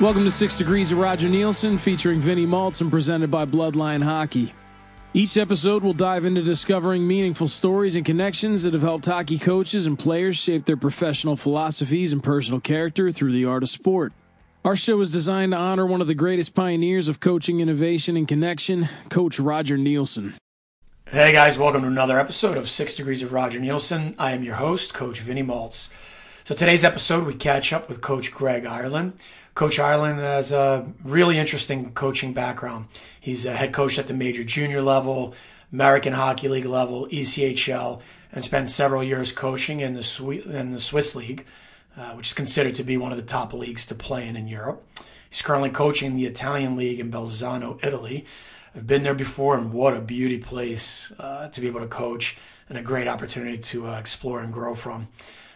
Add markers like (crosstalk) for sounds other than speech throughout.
Welcome to Six Degrees of Roger Neilson, featuring Vinnie Maltz and presented by Bloodline Hockey. Each episode will dive into discovering meaningful stories and connections that have helped hockey coaches and players shape their professional philosophies and personal character through the art of sport. Our show is designed to honor one of the greatest pioneers of coaching innovation and connection, Coach Roger Neilson. Hey guys, welcome to another episode of Six Degrees of Roger Neilson. I am your host, Coach Vinnie Maltz. So today's episode, we catch up with Coach Greg Ireland. Coach Ireland has a really interesting coaching background. He's a head coach at the major junior level, American Hockey League level, ECHL, and spent several years coaching in the, Swiss, in the Swiss League, uh, which is considered to be one of the top leagues to play in in Europe. He's currently coaching the Italian League in Bolzano, Italy. I've been there before, and what a beauty place uh, to be able to coach and a great opportunity to uh, explore and grow from.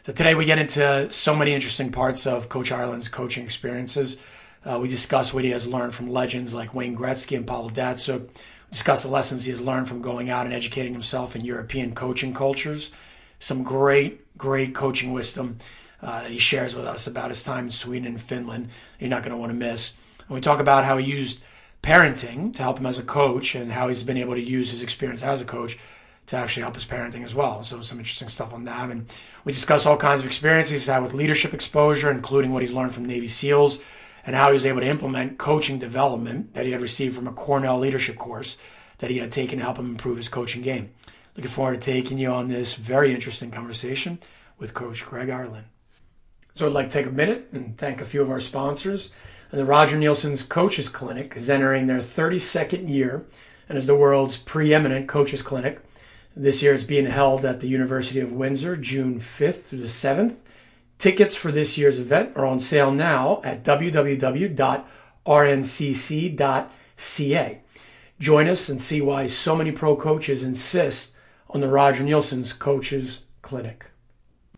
So today we get into so many interesting parts of Coach Ireland's coaching experiences. Uh, we discuss what he has learned from legends like Wayne Gretzky and Pavel Datsyuk. We discuss the lessons he has learned from going out and educating himself in European coaching cultures. Some great, great coaching wisdom uh, that he shares with us about his time in Sweden and Finland. You're not going to want to miss. And we talk about how he used parenting to help him as a coach and how he's been able to use his experience as a coach to actually help his parenting as well. So some interesting stuff on that. And we discuss all kinds of experiences he's had with leadership exposure, including what he's learned from Navy SEALs and how he was able to implement coaching development that he had received from a Cornell leadership course that he had taken to help him improve his coaching game. Looking forward to taking you on this very interesting conversation with Coach Greg Ireland. So I'd like to take a minute and thank a few of our sponsors. And the Roger Neilson's Coaches Clinic is entering their 32nd year and is the world's preeminent coaches clinic. This year it's being held at the University of Windsor, June 5th through the 7th. Tickets for this year's event are on sale now at www.rncc.ca. Join us and see why so many pro coaches insist on the Roger Neilson's Coaches Clinic.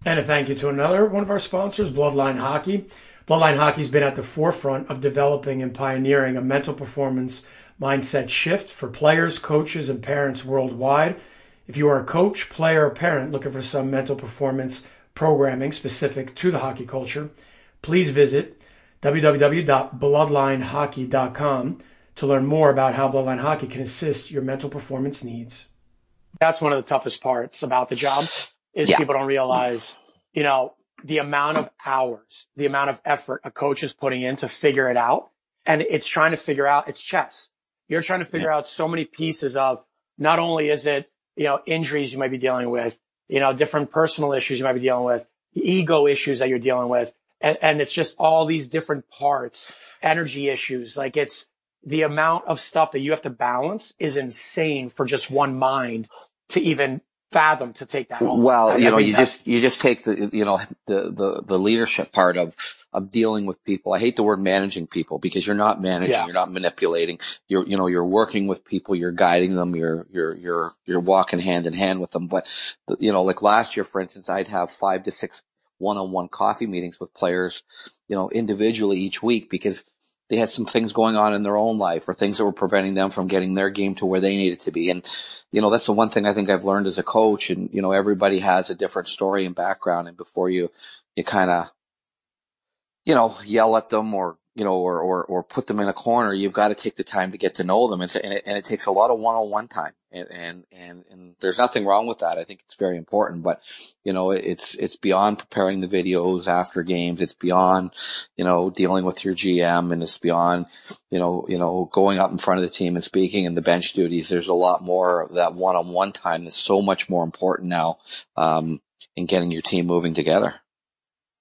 And a thank you to another one of our sponsors, Bloodline Hockey. Bloodline Hockey has been at the forefront of developing and pioneering a mental performance mindset shift for players, coaches, and parents worldwide. If you are a coach, player, or parent looking for some mental performance programming specific to the hockey culture, please visit www.bloodlinehockey.com to learn more about how Bloodline Hockey can assist your mental performance needs. That's one of the toughest parts about the job is yeah. people don't realize, you know, the amount of hours, the amount of effort a coach is putting in to figure it out. And it's trying to figure out, it's chess. You're trying to figure yeah. out so many pieces of not only is it you know, injuries you might be dealing with, you know, different personal issues you might be dealing with, ego issues that you're dealing with. And, and it's just all these different parts, energy issues. Like it's the amount of stuff that you have to balance is insane for just one mind to even fathom to take that on. Well, you know, you just you just take the you know the the the leadership part of of dealing with people. I hate the word managing people because you're not managing, yeah. you're not manipulating. You're you know you're working with people, you're guiding them, you're you're you're you're walking hand in hand with them. But you know, like last year, for instance, I'd have five to six one-on-one coffee meetings with players, you know, individually each week because they had some things going on in their own life or things that were preventing them from getting their game to where they needed to be. And, you know, that's the one thing I think I've learned as a coach. And, you know, everybody has a different story and background. And before you, you kind of, you know, yell at them or you know, or, or, or put them in a corner, you've got to take the time to get to know them. And, and, it, and it takes a lot of one-on-one time. And, and, and, and, there's nothing wrong with that. I think it's very important, but, you know, it's, it's beyond preparing the videos after games. It's beyond, you know, dealing with your GM and it's beyond, you know, you know, going up in front of the team and speaking and the bench duties. There's a lot more of that one-on-one time that's so much more important now, um, in getting your team moving together.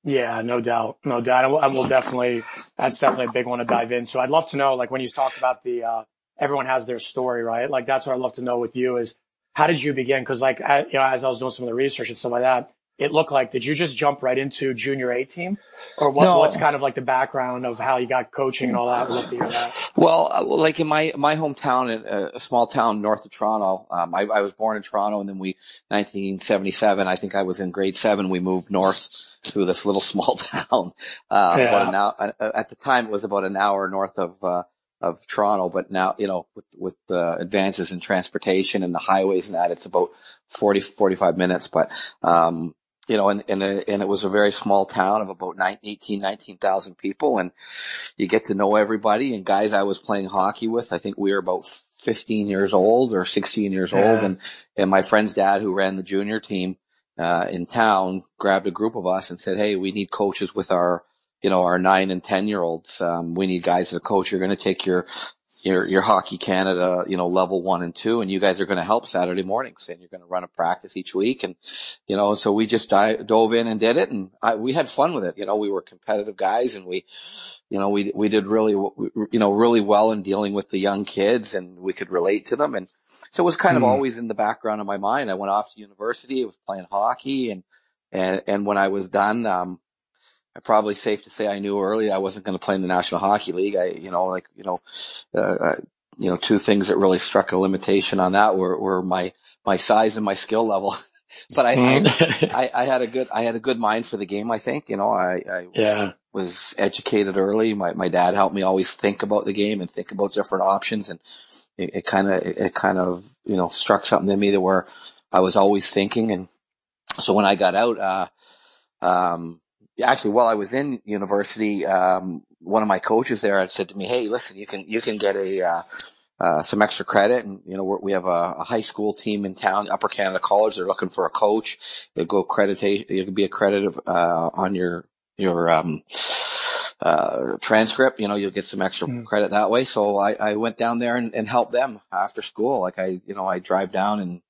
Yeah, no doubt, no doubt. I will, definitely. That's definitely a big one to dive into. I'd love to know, like, when you talk about the uh, everyone has their story, right? Like, that's what I'd love to know with you is how did you begin? Because, like, I, you know, as I was doing some of the research and stuff like that, it looked like did you just jump right into junior A team, or what, no. what's kind of like the background of how you got coaching and all that? Love to hear that. Well, uh, like in my my hometown, in a small town north of Toronto, um, I, I, was born in Toronto, and then we 1977. I think I was in grade seven. We moved north to this little (laughs) small town. Uh, yeah. About an hour, uh, at the time, it was about an hour north of. Uh, of Toronto, but now, you know, with, with the advances in transportation and the highways and that, it's about 40, 45 minutes. But, um, you know, and, and, and it was a very small town of about 19, 18, 19,000 people. And you get to know everybody and guys I was playing hockey with. I think we were about 15 years old or 16 years yeah. old. And, and my friend's dad who ran the junior team, uh, in town grabbed a group of us and said, Hey, we need coaches with our, you know, our nine and 10 year olds. Um, we need guys that coach. You're going to take your, your, your hockey Canada, you know, level one and two, and you guys are going to help Saturday mornings and you're going to run a practice each week. And, you know, so we just dive, dove in and did it and I, we had fun with it. You know, we were competitive guys and we, you know, we, we did really, you know, really well in dealing with the young kids and we could relate to them. And so it was kind mm. of hmm. always in the background of my mind. I went off to university. I was playing hockey and, and, and when I was done, um, I probably safe to say I knew early I wasn't going to play in the National Hockey League. I, you know, like, you know, uh, you know, two things that really struck a limitation on that were, were my, my size and my skill level. (laughs) but I, I, mm-hmm. I, I, had a good, I had a good mind for the game. I think, you know, I, I (laughs) yeah. was educated early. My, my dad helped me always think about the game and think about different options. And it kind of, it kind of, you know, struck something in me that where I was always thinking. And so when I got out, uh, um, actually, while I was in university, um, one of my coaches there had said to me, "Hey, listen, you can you can get a uh, uh, some extra credit, and you know we have a, a, high school team in town, Upper Canada College. They're looking for a coach. You go accreditation. You can be accredited uh, on your your um, uh, transcript. You know, you'll get some extra mm. credit that way. So I, I went down there and, and helped them after school. Like I, you know, I drive down and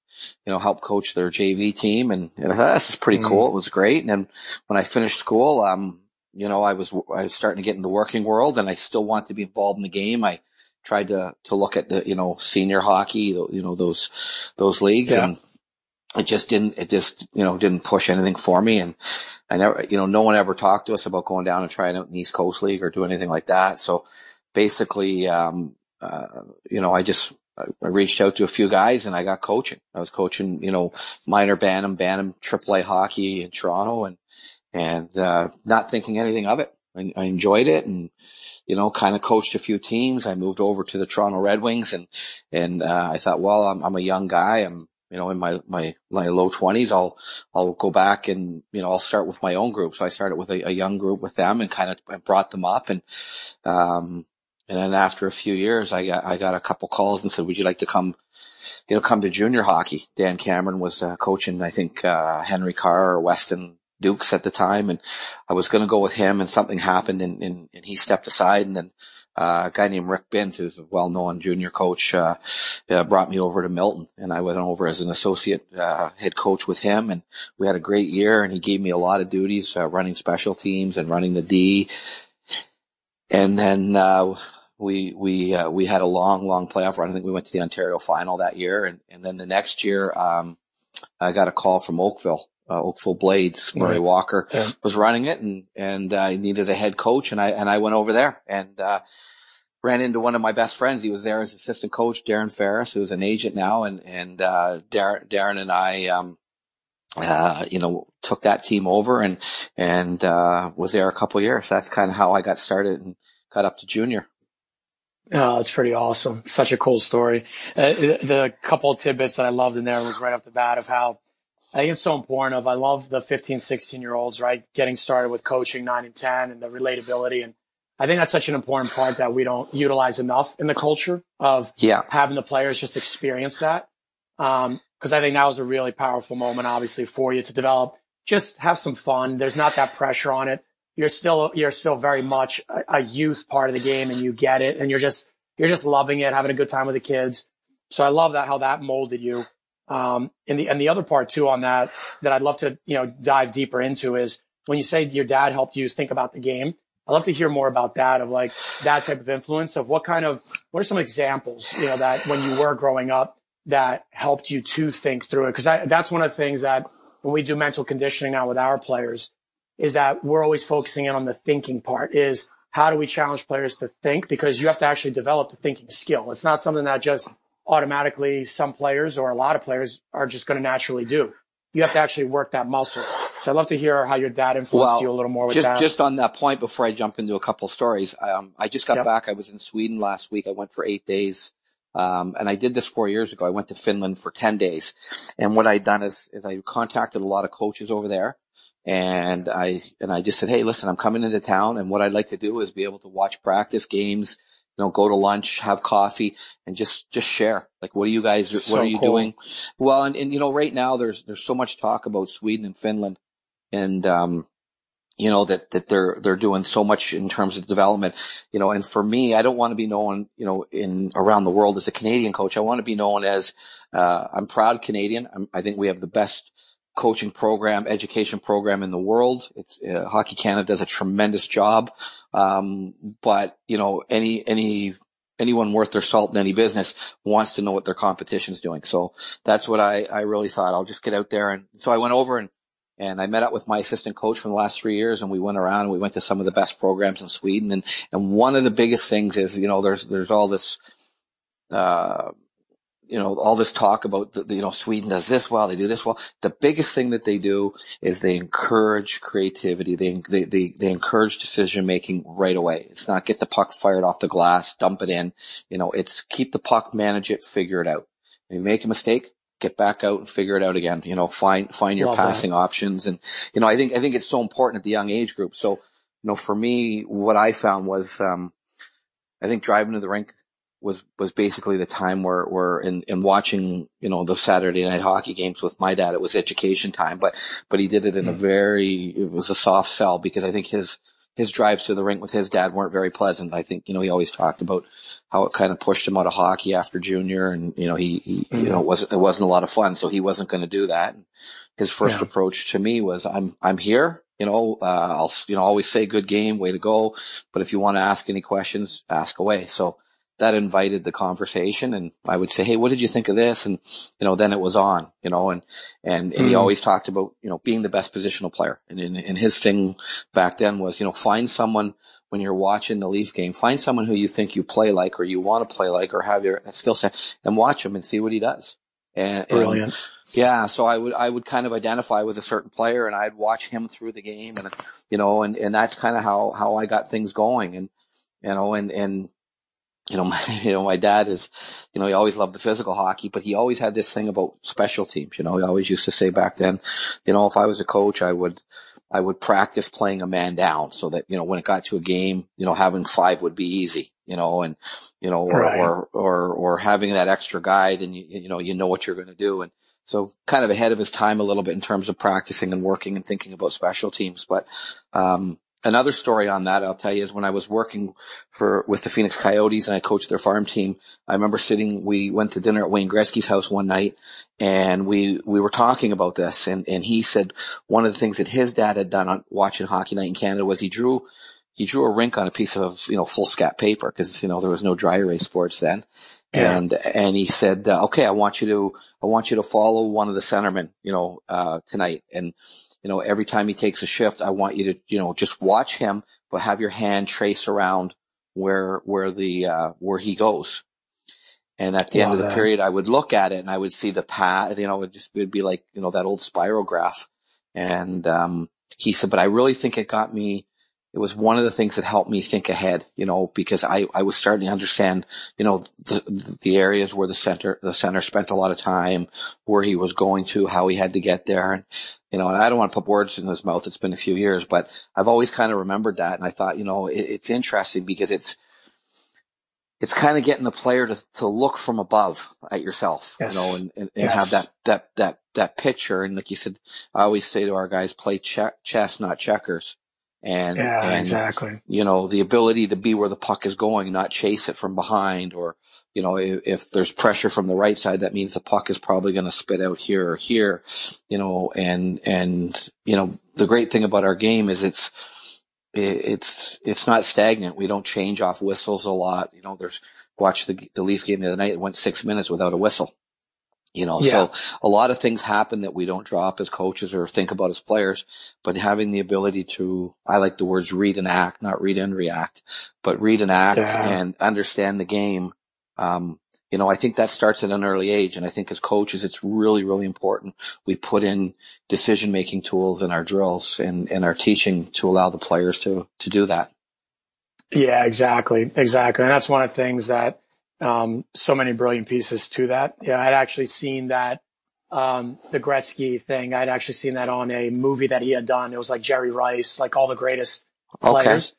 you know, help coach their JV team. And, and this is pretty mm cool. It was great. And then when I finished school, um, you know, I was, I was starting to get in the working world and I still want to be involved in the game. I tried to, to look at the, you know, senior hockey, you know, those, those leagues yeah. and it just didn't, it just, you know, didn't push anything for me. And I never, you know, no one ever talked to us about going down and trying out the East Coast League or do anything like that. So basically, um, uh, you know, I just I reached out to a few guys and I got coaching. I was coaching, you know, minor Bantam, Bantam, AAA hockey in Toronto and, and, uh, not thinking anything of it. I, I enjoyed it and, you know, kind of coached a few teams. I moved over to the Toronto Red Wings and, and, uh, I thought, well, I'm, I'm a young guy. I'm, you know, in my, my, my low twenties, I'll, I'll go back and, you know, I'll start with my own group. So I started with a, a young group with them and kind of brought them up and, um, and then after a few years, I got, I got a couple calls and said, would you like to come, you know, come to junior hockey? Dan Cameron was uh, coaching, I think, uh, Henry Carr or Weston Dukes at the time. And I was going to go with him and something happened and, and, and he stepped aside. And then uh, a guy named Rick Bint, who's a well-known junior coach, uh, uh, brought me over to Milton, and I went over as an associate uh, head coach with him, and we had a great year. And he gave me a lot of duties, uh, running special teams and running the D. And then uh, we we uh, we had a long, long playoff run. I think we went to the Ontario final that year, and and then the next year, um, I got a call from Oakville, uh, Oakville Blades. Murray Walker yeah. was running it, and and uh, I needed a head coach, and I and I went over there and uh, ran into one of my best friends. He was there as assistant coach, Darren Ferris, who's an agent now, and and uh, Darren Darren and I. Um, uh, you know, took that team over and, and, uh, was there a couple years. That's kind of how I got started and got up to junior. Oh, it's pretty awesome. Such a cool story. Uh, the couple of tidbits that I loved in there was right off the bat of how I think it's so important of, I love the 15, 16 year olds, right? Getting started with coaching nine and 10 and the relatability. And I think that's such an important part that we don't utilize enough in the culture of yeah. having the players just experience that. Um, cause I think that was a really powerful moment, obviously for you to develop. Just have some fun. There's not that pressure on it you're still you're still very much a, a, youth part of the game and you get it and you're just you're just loving it having a good time with the kids. So i love that how that molded you. Um, and the and the other part too on that that i'd love to you know dive deeper into is when you say your dad helped you think about the game i'd love to hear more about that of like that type of influence of what kind of what are some examples you know that when you were growing up that helped you to think through it? Because that's one of the things that when we do mental conditioning now with our players is that we're always focusing in on the thinking part is how do we challenge players to think? Because you have to actually develop the thinking skill. It's not something that just automatically some players or a lot of players are just going to naturally do. You have to actually work that muscle. So I'd love to hear how your dad influenced well, you a little more with just, that. Just on that point, before I jump into a couple stories, um, I just got yep. back. I was in Sweden last week. I went for eight days Um, and I did this four years ago. I went to Finland for 10 days. And what I'd done is, is I contacted a lot of coaches over there and I, and I just said, Hey, listen, I'm coming into town and what I'd like to do is be able to watch practice games, you know, go to lunch, have coffee and just, just share. Like, what are you guys, so what are you cool. doing? Well, and, and, you know, right now there's, there's so much talk about Sweden and Finland and, um, you know, that, that they're, they're doing so much in terms of development, you know, and for me, I don't want to be known, you know, in around the world as a Canadian coach. I want to be known as, uh, I'm proud Canadian. I'm, i think we have the best coaching program, education program in the world. It's, uh, Hockey Canada does a tremendous job. Um, but, you know, any, any, anyone worth their salt in any business wants to know what their competition is doing. So that's what I, I really thought. I'll just get out there. And so I went over and, and I met up with my assistant coach from the last three years and we went around and we went to some of the best programs in Sweden. And, and one of the biggest things is, you know, there's, there's all this, uh, you know, all this talk about, the, you know, Sweden does this well, they do this well. The biggest thing that they do is they encourage creativity. They, they, they, they encourage decision making right away. It's not get the puck fired off the glass, dump it in. You know, it's keep the puck, manage it, figure it out. If you make a mistake, get back out and figure it out again. You know, find find your Love passing that. options, and you know, I think I think it's so important at the young age group. So, you know, for me, what I found was, um, I think driving to the rink was was basically the time where where in, in watching you know the Saturday night hockey games with my dad. It was education time, but but he did it in mm. a very it was a soft sell because I think his his drives to the rink with his dad weren't very pleasant. I think, you know, he always talked about how it kind of pushed him out of hockey after junior and, you know, he, he mm-hmm. you know, it wasn't, it wasn't a lot of fun. So he wasn't going to do that. His first yeah. approach to me was, I'm, I'm here. You know, uh, I'll, you know, always say good game, way to go. But if you want to ask any questions, ask away. So that invited the conversation and I would say, Hey, what did you think of this? And, you know, then it was on, you know, and, and, and mm. he hmm. always talked about, you know, being the best positional player. And, and, and his thing back then was, you know, find someone when you're watching the Leaf game, find someone who you think you play like or you want to play like or have your skill set and watch him and see what he does. And, Brilliant. And, yeah, so I would I would kind of identify with a certain player and I'd watch him through the game and you know and and that's kind of how how I got things going and you know and and you know, (laughs) my, you know, my dad is, you know, he always loved the physical hockey, but he always had this thing about special teams. You know, he always used to say back then, you know, if I was a coach, I would, I would practice playing a man down so that, you know, when it got to a game, you know, having five would be easy, you know, and, you know, or, right. or, or, or having that extra guy, then you, you know, you know what you're going to do. And so kind of ahead of his time a little bit in terms of practicing and working and thinking about special teams. But, um, another story on that I'll tell you is when I was working for with the Phoenix Coyotes and I coached their farm team. I remember sitting. We went to dinner at Wayne Gretzky's house one night, and we we were talking about this. And and he said one of the things that his dad had done on watching Hockey Night in Canada was he drew he drew a rink on a piece of you know foolscap paper because you know there was no dry erase boards then. Yeah. And and he said, uh, okay, I want you to I want you to follow one of the centermen, you know, uh, tonight. And you know, every time he takes a shift, I want you to, you know, just watch him, but have your hand trace around where, where the, uh, where he goes. And at the end of the period, I would look at it and I would see the path, you know, it just, it would be like, you know, that old Spirograph. And, um, he said, but I really think it got me it was one of the things that helped me think ahead, you know, because I, I was starting to understand, you know, the, the areas where the center, the center spent a lot of time, where he was going to, how he had to get there. And, you know, and I don't want to put words in his mouth. It's been a few years, but I've always kind of remembered that. And I thought, you know, it, it's interesting because it's, it's kind of getting the player to, to look from above at yourself, yes. you know, and, and, and yes. have that, that, that, that picture. And like you said, I always say to our guys, play chess, not checkers and, yeah, and, exactly. You know, the ability to be where the puck is going, not chase it from behind or, you know, if, if there's pressure from the right side, that means the puck is probably going to spit out here or here, you know, and, and, you know, the great thing about our game is it's, it's, it's not stagnant. We don't change off whistles a lot. You know, there's, watch the, the Leaf game the other night. It went six minutes without a whistle. You know, yeah. so a lot of things happen that we don't drop as coaches or think about as players, but having the ability to, I like the words read and act, not read and react, but read and act yeah. and understand the game. Um, you know, I think that starts at an early age. And I think as coaches, it's really, really important. We put in decision making tools in our drills and, and our teaching to allow the players to, to do that. Yeah, exactly. Exactly. And that's one of the things that Um, so many brilliant pieces to that. Yeah, I'd actually seen that um, the Gretzky thing. I'd actually seen that on a movie that he had done. It was like Jerry Rice, like all the greatest players. Okay.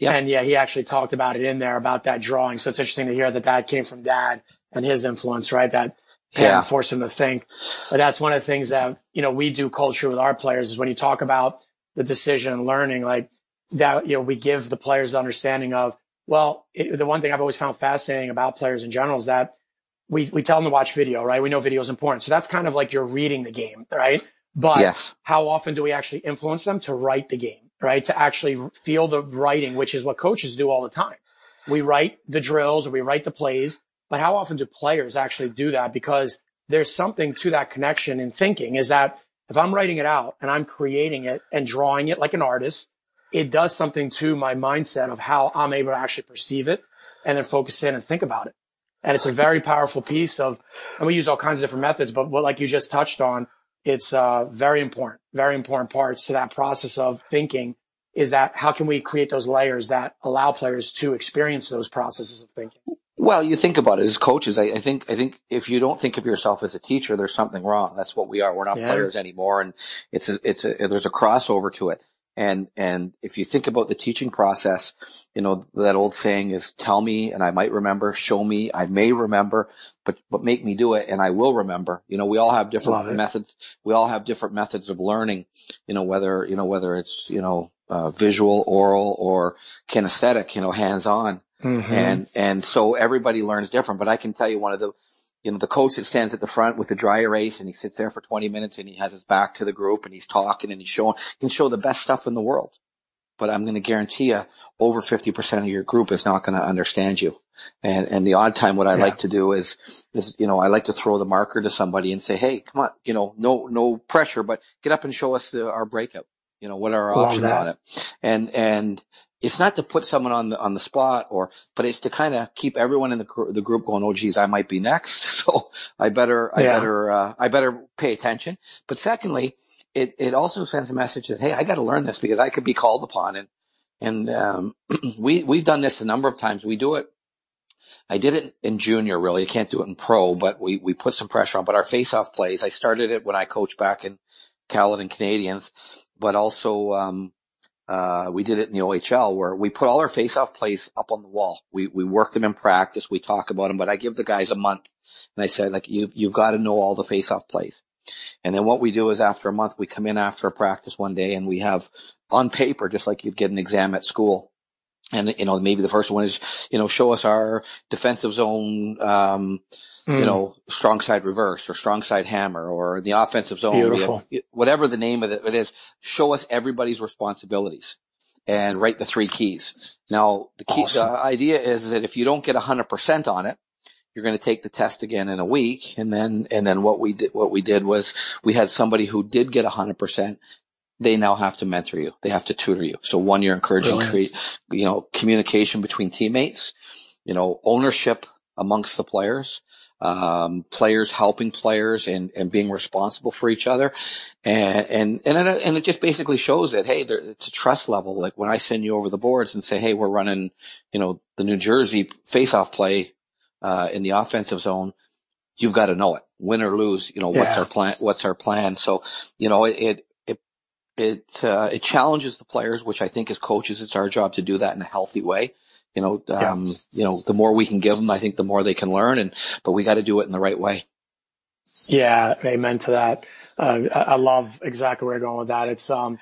Yep. And yeah, he actually talked about it in there about that drawing. So it's interesting to hear that that came from dad and his influence, right? That yeah. forced him to think. But that's one of the things that, you know, we do culture with our players is when you talk about the decision and learning, like that, you know, we give the players the understanding of, well, it, the one thing I've always found fascinating about players in general is that we, we tell them to watch video, right? We know video is important. So that's kind of like you're reading the game, right? But yes. how often do we actually influence them to write the game? right? To actually feel the writing, which is what coaches do all the time. We write the drills or we write the plays, but how often do players actually do that? Because there's something to that connection in thinking is that if I'm writing it out and I'm creating it and drawing it like an artist, it does something to my mindset of how I'm able to actually perceive it and then focus in and think about it. And it's a very powerful piece of, and we use all kinds of different methods, but what like you just touched on, it's uh, very important, very important parts to that process of thinking is that how can we create those layers that allow players to experience those processes of thinking? Well, you think about it as coaches. I, I, think I think if you don't think of yourself as a teacher, there's something wrong. That's what we are. We're not yeah. players anymore, and it's a, it's a, there's a crossover to it. And and if you think about the teaching process, you know that old saying is "Tell me, and I might remember; show me, I may remember, but but make me do it, and I will remember." You know, we all have different methods. We all have different methods of learning. You know, whether you know whether it's you know uh, visual, oral, or kinesthetic. You know, hands on. Mm-hmm. And and so everybody learns different. But I can tell you one of the you know, the coach that stands at the front with the dry erase and he sits there for 20 minutes and he has his back to the group and he's talking and he's showing, he can show the best stuff in the world. But I'm going to guarantee you over 50% of your group is not going to understand you. And, and the odd time what I yeah. like to do is, is, you know, I like to throw the marker to somebody and say, Hey, come on, you know, no, no pressure, but get up and show us the, our breakout. You know, what are our options that. on it? And, and it's not to put someone on the on the spot or but it's to kind of keep everyone in the the group going oh geez i might be next (laughs) so i better i yeah. better uh, i better pay attention but secondly it it also sends a message that hey i got to learn this because i could be called upon and and um, (clears throat) we we've done this a number of times we do it I did it in junior, really. I can't do it in pro, but we, we put some pressure on. But our face-off plays, I started it when I coached back in Caledon Canadians, but also, um, uh, we did it in the OHL where we put all our face-off plays up on the wall. We we work them in practice. We talk about them, but I give the guys a month, and I said like you you've got to know all the face-off plays. And then what we do is after a month, we come in after a practice one day and we have on paper, just like you'd get an exam at school. And, you know, maybe the first one is, you know, show us our defensive zone, um, mm. you know, strong side reverse or strong side hammer or the offensive zone, have, whatever the name of it is, show us everybody's responsibilities and write the three keys. Now, the key, awesome. the idea is that if you don't get hundred percent on it, you're going to take the test again in a week. And then, and then what we did, what we did was we had somebody who did get hundred percent. They now have to mentor you. They have to tutor you. So one, you're encouraging, create, you know, communication between teammates, you know, ownership amongst the players um, players helping players and, and being responsible for each other. And, and, and it, and it just basically shows that, hey, there, it's a trust level. Like when I send you over the boards and say, hey, we're running, you know, the New Jersey face-off play, uh, in the offensive zone, you've got to know it. Win or lose, you know, yeah. what's our plan, what's our plan? So, you know, it, it, uh, it challenges the players, which I think as coaches, it's our job to do that in a healthy way. You know, um, yeah. you know, the more we can give them, I think the more they can learn. And but we got to do it in the right way. Yeah, amen to that. Uh, I love exactly where you're going with that. It's um,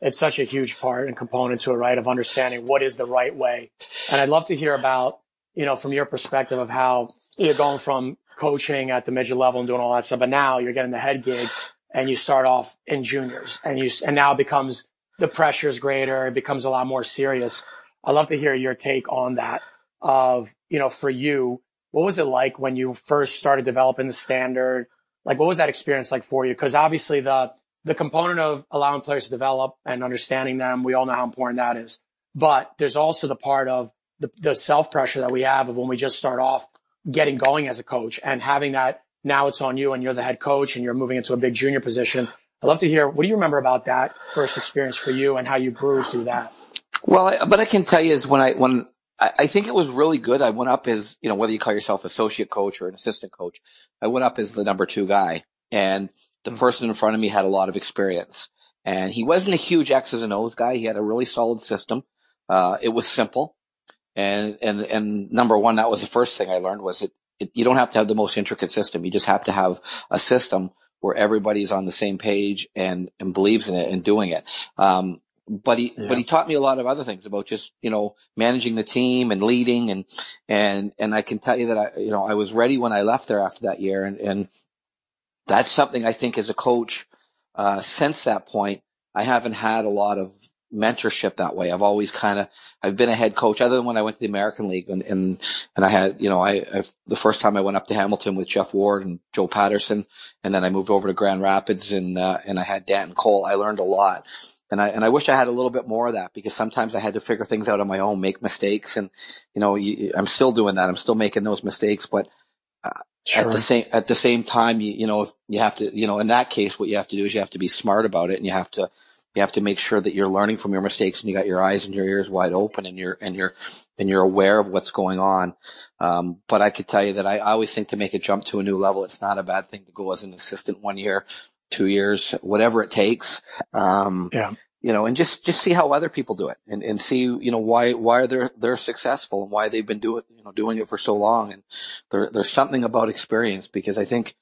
it's such a huge part and component to it, right? Of understanding what is the right way. And I'd love to hear about, you know, from your perspective of how you're going from coaching at the midget level and doing all that stuff, but now you're getting the head gig and you start off in juniors and you, and now it becomes the pressure is greater. It becomes a lot more serious. I'd love to hear your take on that of, you know, for you, what was it like when you first started developing the standard? Like, what was that experience like for you? Cause obviously the, the component of allowing players to develop and understanding them, we all know how important that is. But there's also the part of the, the self pressure that we have of when we just start off getting going as a coach and having that now it's on you and you're the head coach and you're moving into a big junior position. I'd love to hear, what do you remember about that first experience for you and how you grew through that? Well, but I can tell you is when I when I, I think it was really good. I went up as, you know, whether you call yourself associate coach or an assistant coach, I went up as the number two guy and the mm-hmm. person in front of me had a lot of experience and he wasn't a huge X's and O's guy. He had a really solid system. Uh, it was simple. And, and, and number one, that was the first thing I learned was it, it, you don't have to have the most intricate system. You just have to have a system where everybody's on the same page and, and believes in it and doing it. Um, but he, yeah. but he taught me a lot of other things about just, you know, managing the team and leading and, and, and I can tell you that I, you know, I was ready when I left there after that year. And, and that's something I think as a coach, uh, since that point, I haven't had a lot of mentorship that way. I've always kind of, I've been a head coach other than when I went to the American League and, and, and I had, you know, I, I've, the first time I went up to Hamilton with Jeff Ward and Joe Patterson, and then I moved over to Grand Rapids and, uh, and I had Danton Cole. I learned a lot. And I, and I wish I had a little bit more of that because sometimes I had to figure things out on my own, make mistakes. And, you know, you, I'm still doing that. I'm still making those mistakes, but, uh, Sure. At the same at the same time, you you know you have to you know in that case what you have to do is you have to be smart about it and you have to you have to make sure that you're learning from your mistakes and you got your eyes and your ears wide open and you're, and you're, and you're aware of what's going on. Um, but I could tell you that I, I always think to make a jump to a new level, it's not a bad thing to go as an assistant one year, two years, whatever it takes. Um, yeah. You know, and just, just see how other people do it and, and see, you know, why, why they're, they're successful and why they've been doing, you know, doing it for so long. And there, there's something about experience because I think,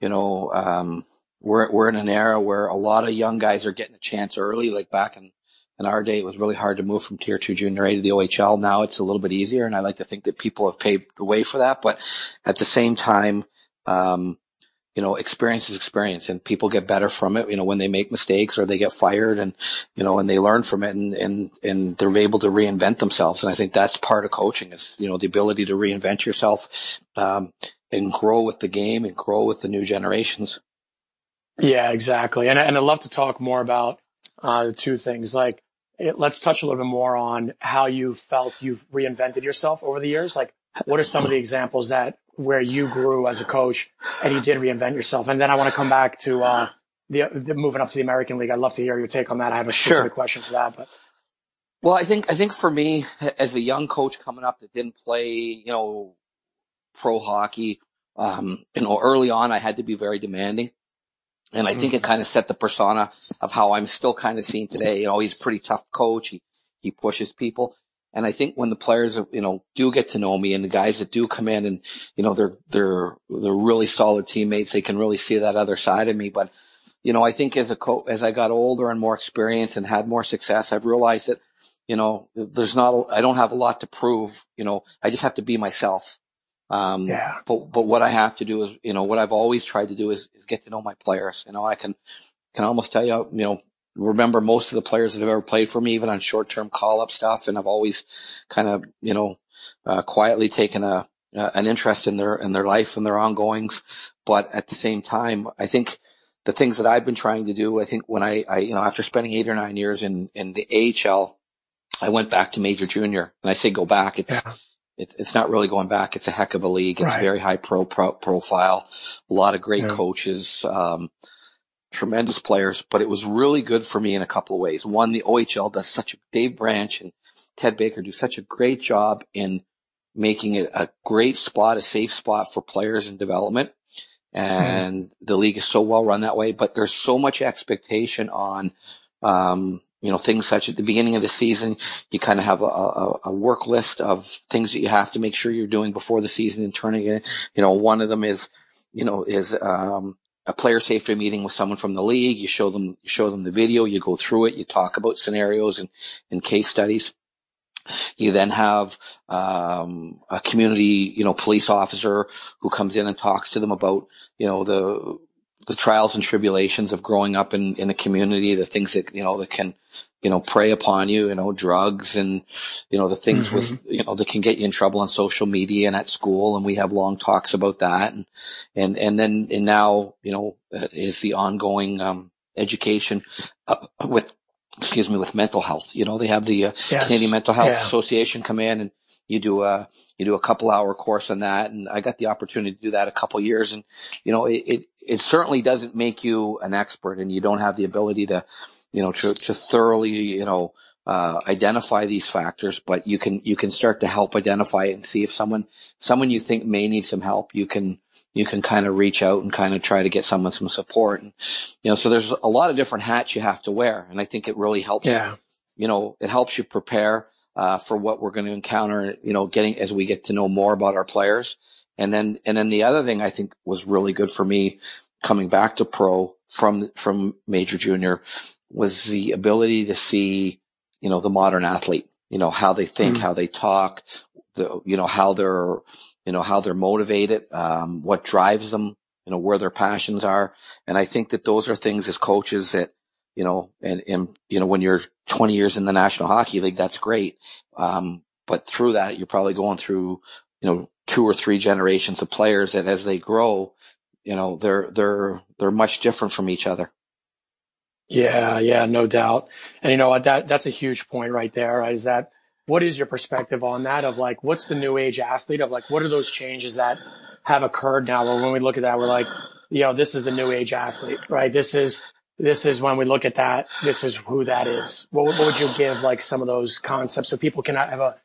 you know, um, we're we're in an era where a lot of young guys are getting a chance early. Like back in in our day, it was really hard to move from tier two junior A to the OHL. Now it's a little bit easier, and I like to think that people have paved the way for that. But at the same time, um, you know, experience is experience, and people get better from it. You know, when they make mistakes or they get fired, and you know, and they learn from it, and and and they're able to reinvent themselves. And I think that's part of coaching is you know the ability to reinvent yourself. Um, and grow with the game and grow with the new generations. Yeah, exactly. And, and I'd love to talk more about uh, the two things. Like, it, let's touch a little bit more on how you felt you've reinvented yourself over the years. Like, what are some of the examples that where you grew as a coach and you did reinvent yourself? And then I want to come back to uh, the, the, moving up to the American League. I'd love to hear your take on that. I have a specific sure. question for that, but. Well, I think I think for me, as a young coach coming up that didn't play, you know, pro hockey, um, you know, early on I had to be very demanding. And I think it mm-hmm. kind of set the persona of how I'm still kind of seen today. You know, he's a pretty tough coach. He, he pushes people. And I think when the players, you know, do get to know me and the guys that do come in and, you know, they're, they're, they're really solid teammates. They can really see that other side of me. But, you know, I think as a coach, as I got older and more experience and had more success, I've realized that, you know, there's not, I don't have a lot to prove. You know, I just have to be myself. Um, yeah. but, but what I have to do is, you know, what I've always tried to do is, is get to know my players. You know, I can, can almost tell you, you know, remember most of the players that have ever played for me, even on short term call up stuff. And I've always kind of, you know, uh, quietly taken a, uh, an interest in their, in their life and their ongoings. But at the same time, I think the things that I've been trying to do, I think when I, I, you know, after spending eight or nine years in, in the AHL, I went back to major junior and I say go back. It's, yeah it's, it's not really going back. It's a heck of a league. It's right. very high pro, pro, profile, a lot of great yeah. coaches, um, tremendous players, but it was really good for me in a couple of ways. One, the OHL does such a, Dave Branch and Ted Baker do such a great job in making it a great spot, a safe spot for players in development. And mm-hmm. the league is so well run that way, but there's so much expectation on, um, you know, things such at the beginning of the season, you kind of have a, a, a, work list of things that you have to make sure you're doing before the season and turning it. You know, one of them is, you know, is, um, a player safety meeting with someone from the league. You show them, you show them the video, you go through it, you talk about scenarios and, and case studies. You then have um, a community, you know, police officer who comes in and talks to them about, you know, the the trials and tribulations of growing up in, in a community, the things that, you know, that can, you know, prey upon you, you know, drugs and, you know, the things mm-hmm. with, you know, that can get you in trouble on social media and at school. And we have long talks about that. And, and, and then, and now, you know, is the ongoing, um, education uh, with, excuse me, with mental health. You know, they have the uh, yes. Canadian Mental Health yeah. Association come in and you do a you do a couple hour course on that, and I got the opportunity to do that a couple years, and you know it, it, it certainly doesn't make you an expert, and you don't have the ability to you know to to thoroughly you know uh, identify these factors, but you can you can start to help identify it and see if someone someone you think may need some help. You can you can kind of reach out and kind of try to get someone some support. And you know, so there's a lot of different hats you have to wear, and I think it really helps. Yeah. You know, it helps you prepare uh, for what we're going to encounter. You know, getting as we get to know more about our players, and then and then the other thing I think was really good for me coming back to pro from from major junior was the ability to see you know, the modern athlete, you know, how they think, mm how they talk, the, you know, how they're, you know, how they're motivated, um, what drives them, you know, where their passions are. And I think that those are things as coaches that, you know, and, and, you know, when you're 20 years in the National Hockey League, that's great. Um, but through that, you're probably going through, you know, two or three generations of players that as they grow, you know, they're, they're, they're much different from each other. Yeah, yeah, no doubt. And you know what? That that's a huge point right there. Is that what is your perspective on that? Of like, what's the new age athlete? Of like, what are those changes that have occurred now? Where when we look at that, we're like, you know, this is the new age athlete, right? This is this is when we look at that. This is who that is. What, what would you give like some of those concepts so people can have a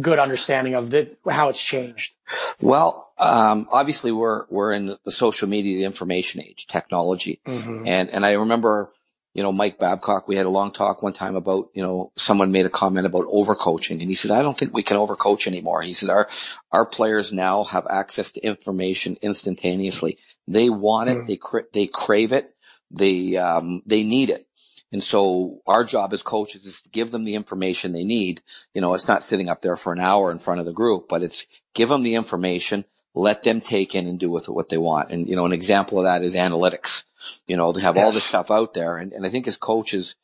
good understanding of the, how it's changed? Well, um, obviously we're we're in the social media, the information age, technology, mm-hmm. and and I remember you know, Mike Babcock, we had a long talk one time about, you know, someone made a comment about overcoaching and he said, I don't think we can overcoach anymore. He said, our, our players now have access to information instantaneously. They want it. Mm. They, cra- they crave it. They, um, they need it. And so our job as coaches is to give them the information they need. You know, it's not sitting up there for an hour in front of the group, but it's give them the information, let them take in and do with it what they want. And, you know, an example of that is analytics you know, they have all this stuff out there. And, and I think as coaches,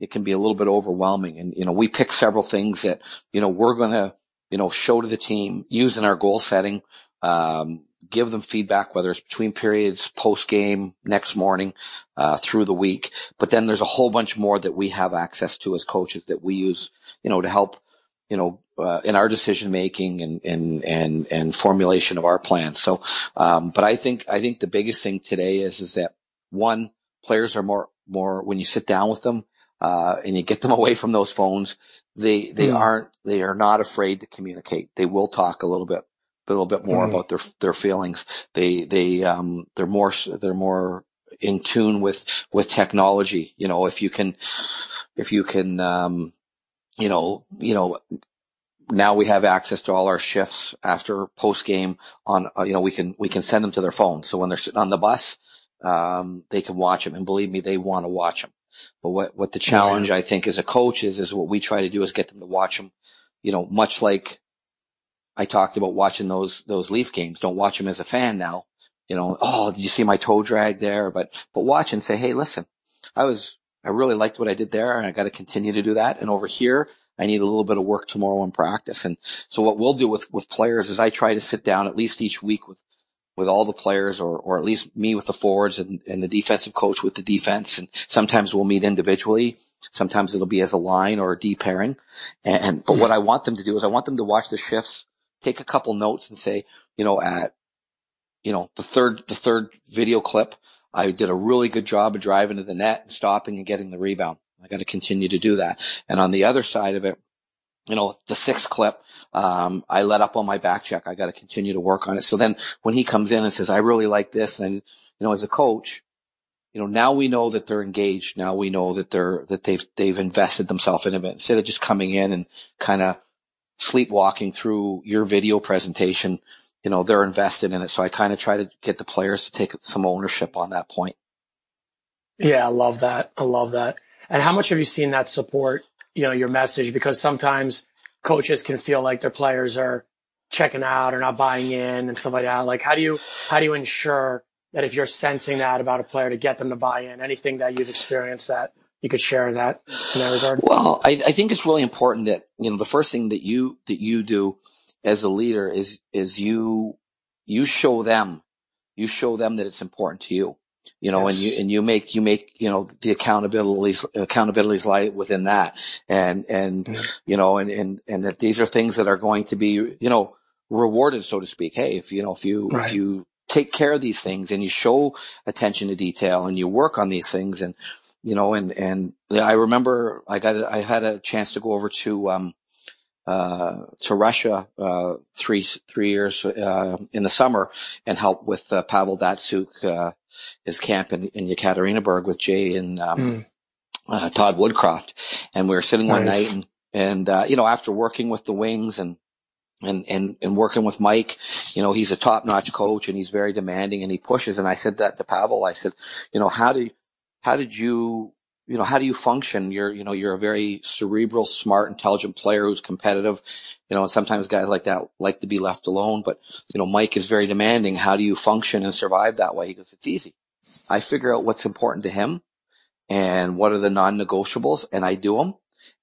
it can be a little bit overwhelming. And, you know, we pick several things that, you know, we're going to, you know, show to the team using our goal setting, um, give them feedback, whether it's between periods, post game, next morning, uh, through the week. But then there's a whole bunch more that we have access to as coaches that we use, you know, to help, you know, uh, in our decision making and, and, and, and formulation of our plans. So, um, but I think, I think the biggest thing today is, is that one, players are more, more, when you sit down with them, uh, and you get them (laughs) away from those phones, they, they mm. aren't, they are not afraid to communicate. They will talk a little bit, a little bit more mm. about their, their feelings. They, they, um, they're more, they're more in tune with, with technology. You know, if you can, if you can, um, you know, you know, now we have access to all our shifts after post game on, uh, you know, we can, we can send them to their phone. So when they're sitting on the bus, um, they can watch them. And believe me, they want to watch them. But what, what the challenge I think as a coach is, is what we try to do is get them to watch them, you know, much like I talked about watching those, those Leaf games. Don't watch them as a fan now. You know, oh, did you see my toe drag there? But, but watch and say, Hey, listen, I was, I really liked what I did there and I got to continue to do that. And over here, I need a little bit of work tomorrow in practice. And so what we'll do with, with players is I try to sit down at least each week with with all the players or, or at least me with the forwards and, and the defensive coach with the defense. And sometimes we'll meet individually. Sometimes it'll be as a line or a D pairing. And, and but mm-hmm. what I want them to do is I want them to watch the shifts, take a couple notes and say, you know, at, you know, the third, the third video clip, I did a really good job of driving to the net and stopping and getting the rebound. I got to continue to do that. And on the other side of it, you know, the sixth clip, um, I let up on my back check. I got to continue to work on it. So then when he comes in and says, I really like this. And, you know, as a coach, you know, now we know that they're engaged. Now we know that they're, that they've, they've invested themselves in it instead of just coming in and kind of sleepwalking through your video presentation. You know, they're invested in it. So I kind of try to get the players to take some ownership on that point. Yeah, I love that. I love that. And how much have you seen that support you know, your message because sometimes coaches can feel like their players are checking out or not buying in and stuff like that. Like how do you, how do you ensure that if you're sensing that about a player to get them to buy in, anything that you've experienced that you could share that in that regard? Well, I, I think it's really important that, you know, the first thing that you, that you do as a leader is, is you, you show them, you show them that it's important to you you know, yes. and you, and you make, you make, you know, the accountabilities, accountabilities lie within that. And, and, mm-hmm. you know, and, and, and that these are things that are going to be, you know, rewarded, so to speak. Hey, if, you know, if you, right. if you take care of these things and you show attention to detail and you work on these things and, you know, and, and I remember I got, I had a chance to go over to, um, uh, to Russia, uh, three, three years, uh, in the summer and help with, uh, Pavel Datsyuk, uh, his camp in, in Yekaterinburg with Jay and, um, mm. uh, Todd Woodcroft. And we were sitting nice. one night and, and, uh, you know, after working with the wings and, and, and, and working with Mike, you know, he's a top notch coach and he's very demanding and he pushes. And I said that to Pavel. I said, you know, how do, how did you, you know, how do you function? You're, you know, you're a very cerebral, smart, intelligent player who's competitive, you know, and sometimes guys like that like to be left alone, but, you know, Mike is very demanding. How do you function and survive that way? He goes, it's easy. I figure out what's important to him and what are the non-negotiables and I do them.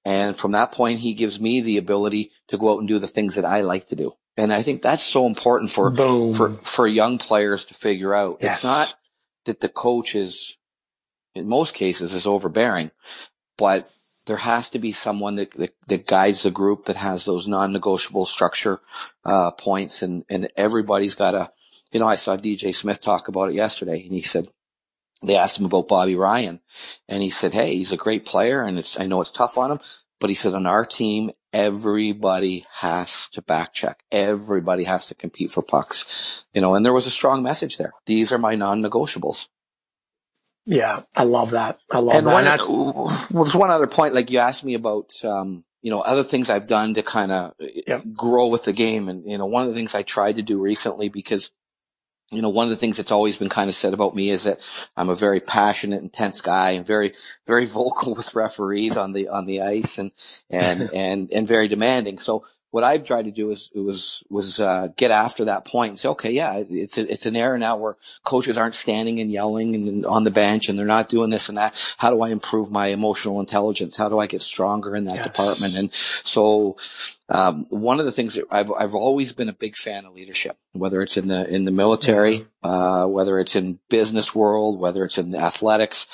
And from that point, he gives me the ability to go out and do the things that I like to do. And I think that's so important for, Boom. for, for young players to figure out. Yes. It's not that the coach is, in most cases, is overbearing, but there has to be someone that, that, that guides the group that has those non-negotiable structure, uh, points and, and everybody's got a, you know, I saw DJ Smith talk about it yesterday and he said, they asked him about Bobby Ryan and he said, Hey, he's a great player and it's, I know it's tough on him, but he said on our team, everybody has to back check. Everybody has to compete for pucks, you know, and there was a strong message there. These are my non-negotiables. Yeah, I love that. I love and that. One, and well, there's one other point. Like you asked me about, um, you know, other things I've done to kind of yep. grow with the game. And, you know, one of the things I tried to do recently because you know, one of the things that's always been kind of said about me is that I'm a very passionate, intense guy and very, very (laughs) vocal with referees on the, on the ice and, and, and, and very demanding. So what I've tried to do is was was uh, get after that point and say, okay, yeah, it's a, it's an era now where coaches aren't standing and yelling and on the bench and they're not doing this and that. How do I improve my emotional intelligence? How do I get stronger in that yes. department? And so, um, one of the things that I've I've always been a big fan of leadership, whether it's in the in the military, uh, whether it's in business world, whether it's in the athletics,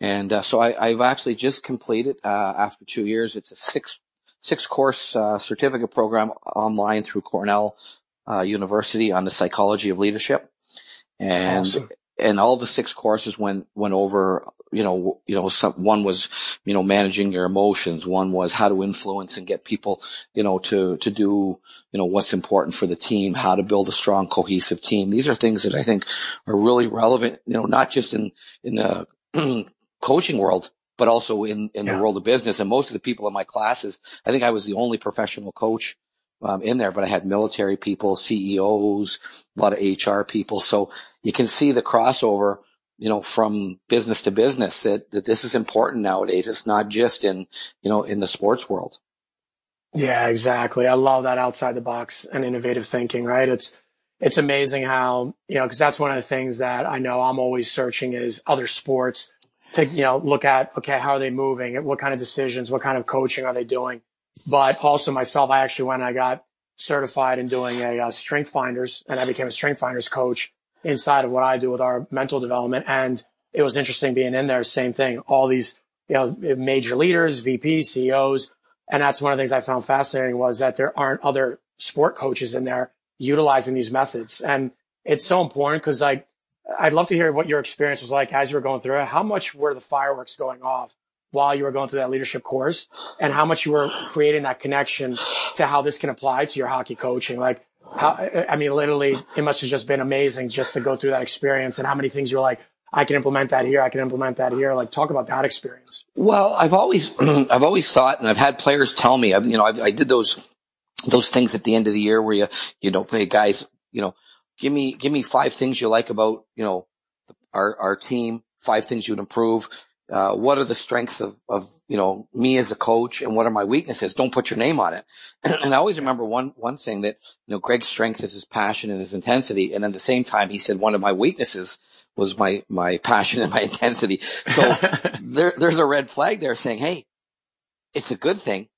and uh, so I, have actually just completed uh, after two years. It's a six six course uh, certificate program online through Cornell uh, University on the psychology of leadership. And, awesome. and all the six courses went, went over, you know, you know, some, one was, you know, managing your emotions. One was how to influence and get people, you know, to, to do, you know, what's important for the team, how to build a strong, cohesive team. These are things that I think are really relevant, you know, not just in, in the (clears throat) coaching world, but also in, in yeah. the world of business. And most of the people in my classes, I think I was the only professional coach um, in there, but I had military people, CEOs, a lot of HR people. So you can see the crossover, you know, from business to business that, that this is important nowadays. It's not just in, you know, in the sports world. Yeah, exactly. I love that outside the box and innovative thinking, right? It's, it's amazing how, you know, cause that's one of the things that I know I'm always searching is other sports to you know look at okay how are they moving? What kind of decisions? What kind of coaching are they doing? But also myself i actually went and i got certified in doing a uh, strength finders and i became a strength finders coach inside of what i do with our mental development. And it was interesting being in there same thing. All these you know major leaders vps ceos and that's one of the things i found fascinating was that there aren't other sport coaches in there utilizing these methods. And it's so important because like I'd love to hear what your experience was like as you were going through it. How much were the fireworks going off while you were going through that leadership course and how much you were creating that connection to how this can apply to your hockey coaching? Like, how, I mean, literally, it must have just been amazing just to go through that experience and how many things you're like, I can implement that here. I can implement that here. Like, talk about that experience. Well, I've always, (clears throat) I've always thought, and I've had players tell me, I've, you know, I've, I did those, those things at the end of the year where you, you know, hey guys, you know, give me, give me five things you like about, you know, our, our team, five things you would improve. Uh, what are the strengths of, of, you know, me as a coach and what are my weaknesses? Don't put your name on it. (clears throat) and I always remember one, one thing that, you know, Greg's strength is his passion and his intensity. And at the same time, he said one of my weaknesses was my, my passion and my (laughs) intensity. So (laughs) there, there's a red flag there saying, Hey, it's a good thing,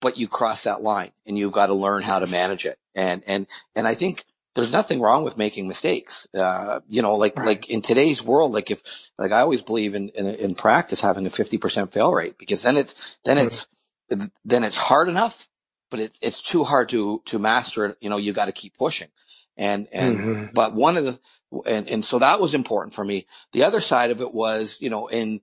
but you cross that line and you've got to learn how to manage it. And, and, and I think there's nothing wrong with making mistakes. Uh, you know, like, right. like in today's world, like if, like I always believe in, in, in practice having a 50% fail rate because then it's, then mm-hmm. it's, then it's hard enough, but it, it's too hard to, to master it. You know, you got to keep pushing. And, and, mm-hmm. but one of the, and, and so that was important for me. The other side of it was, you know, in,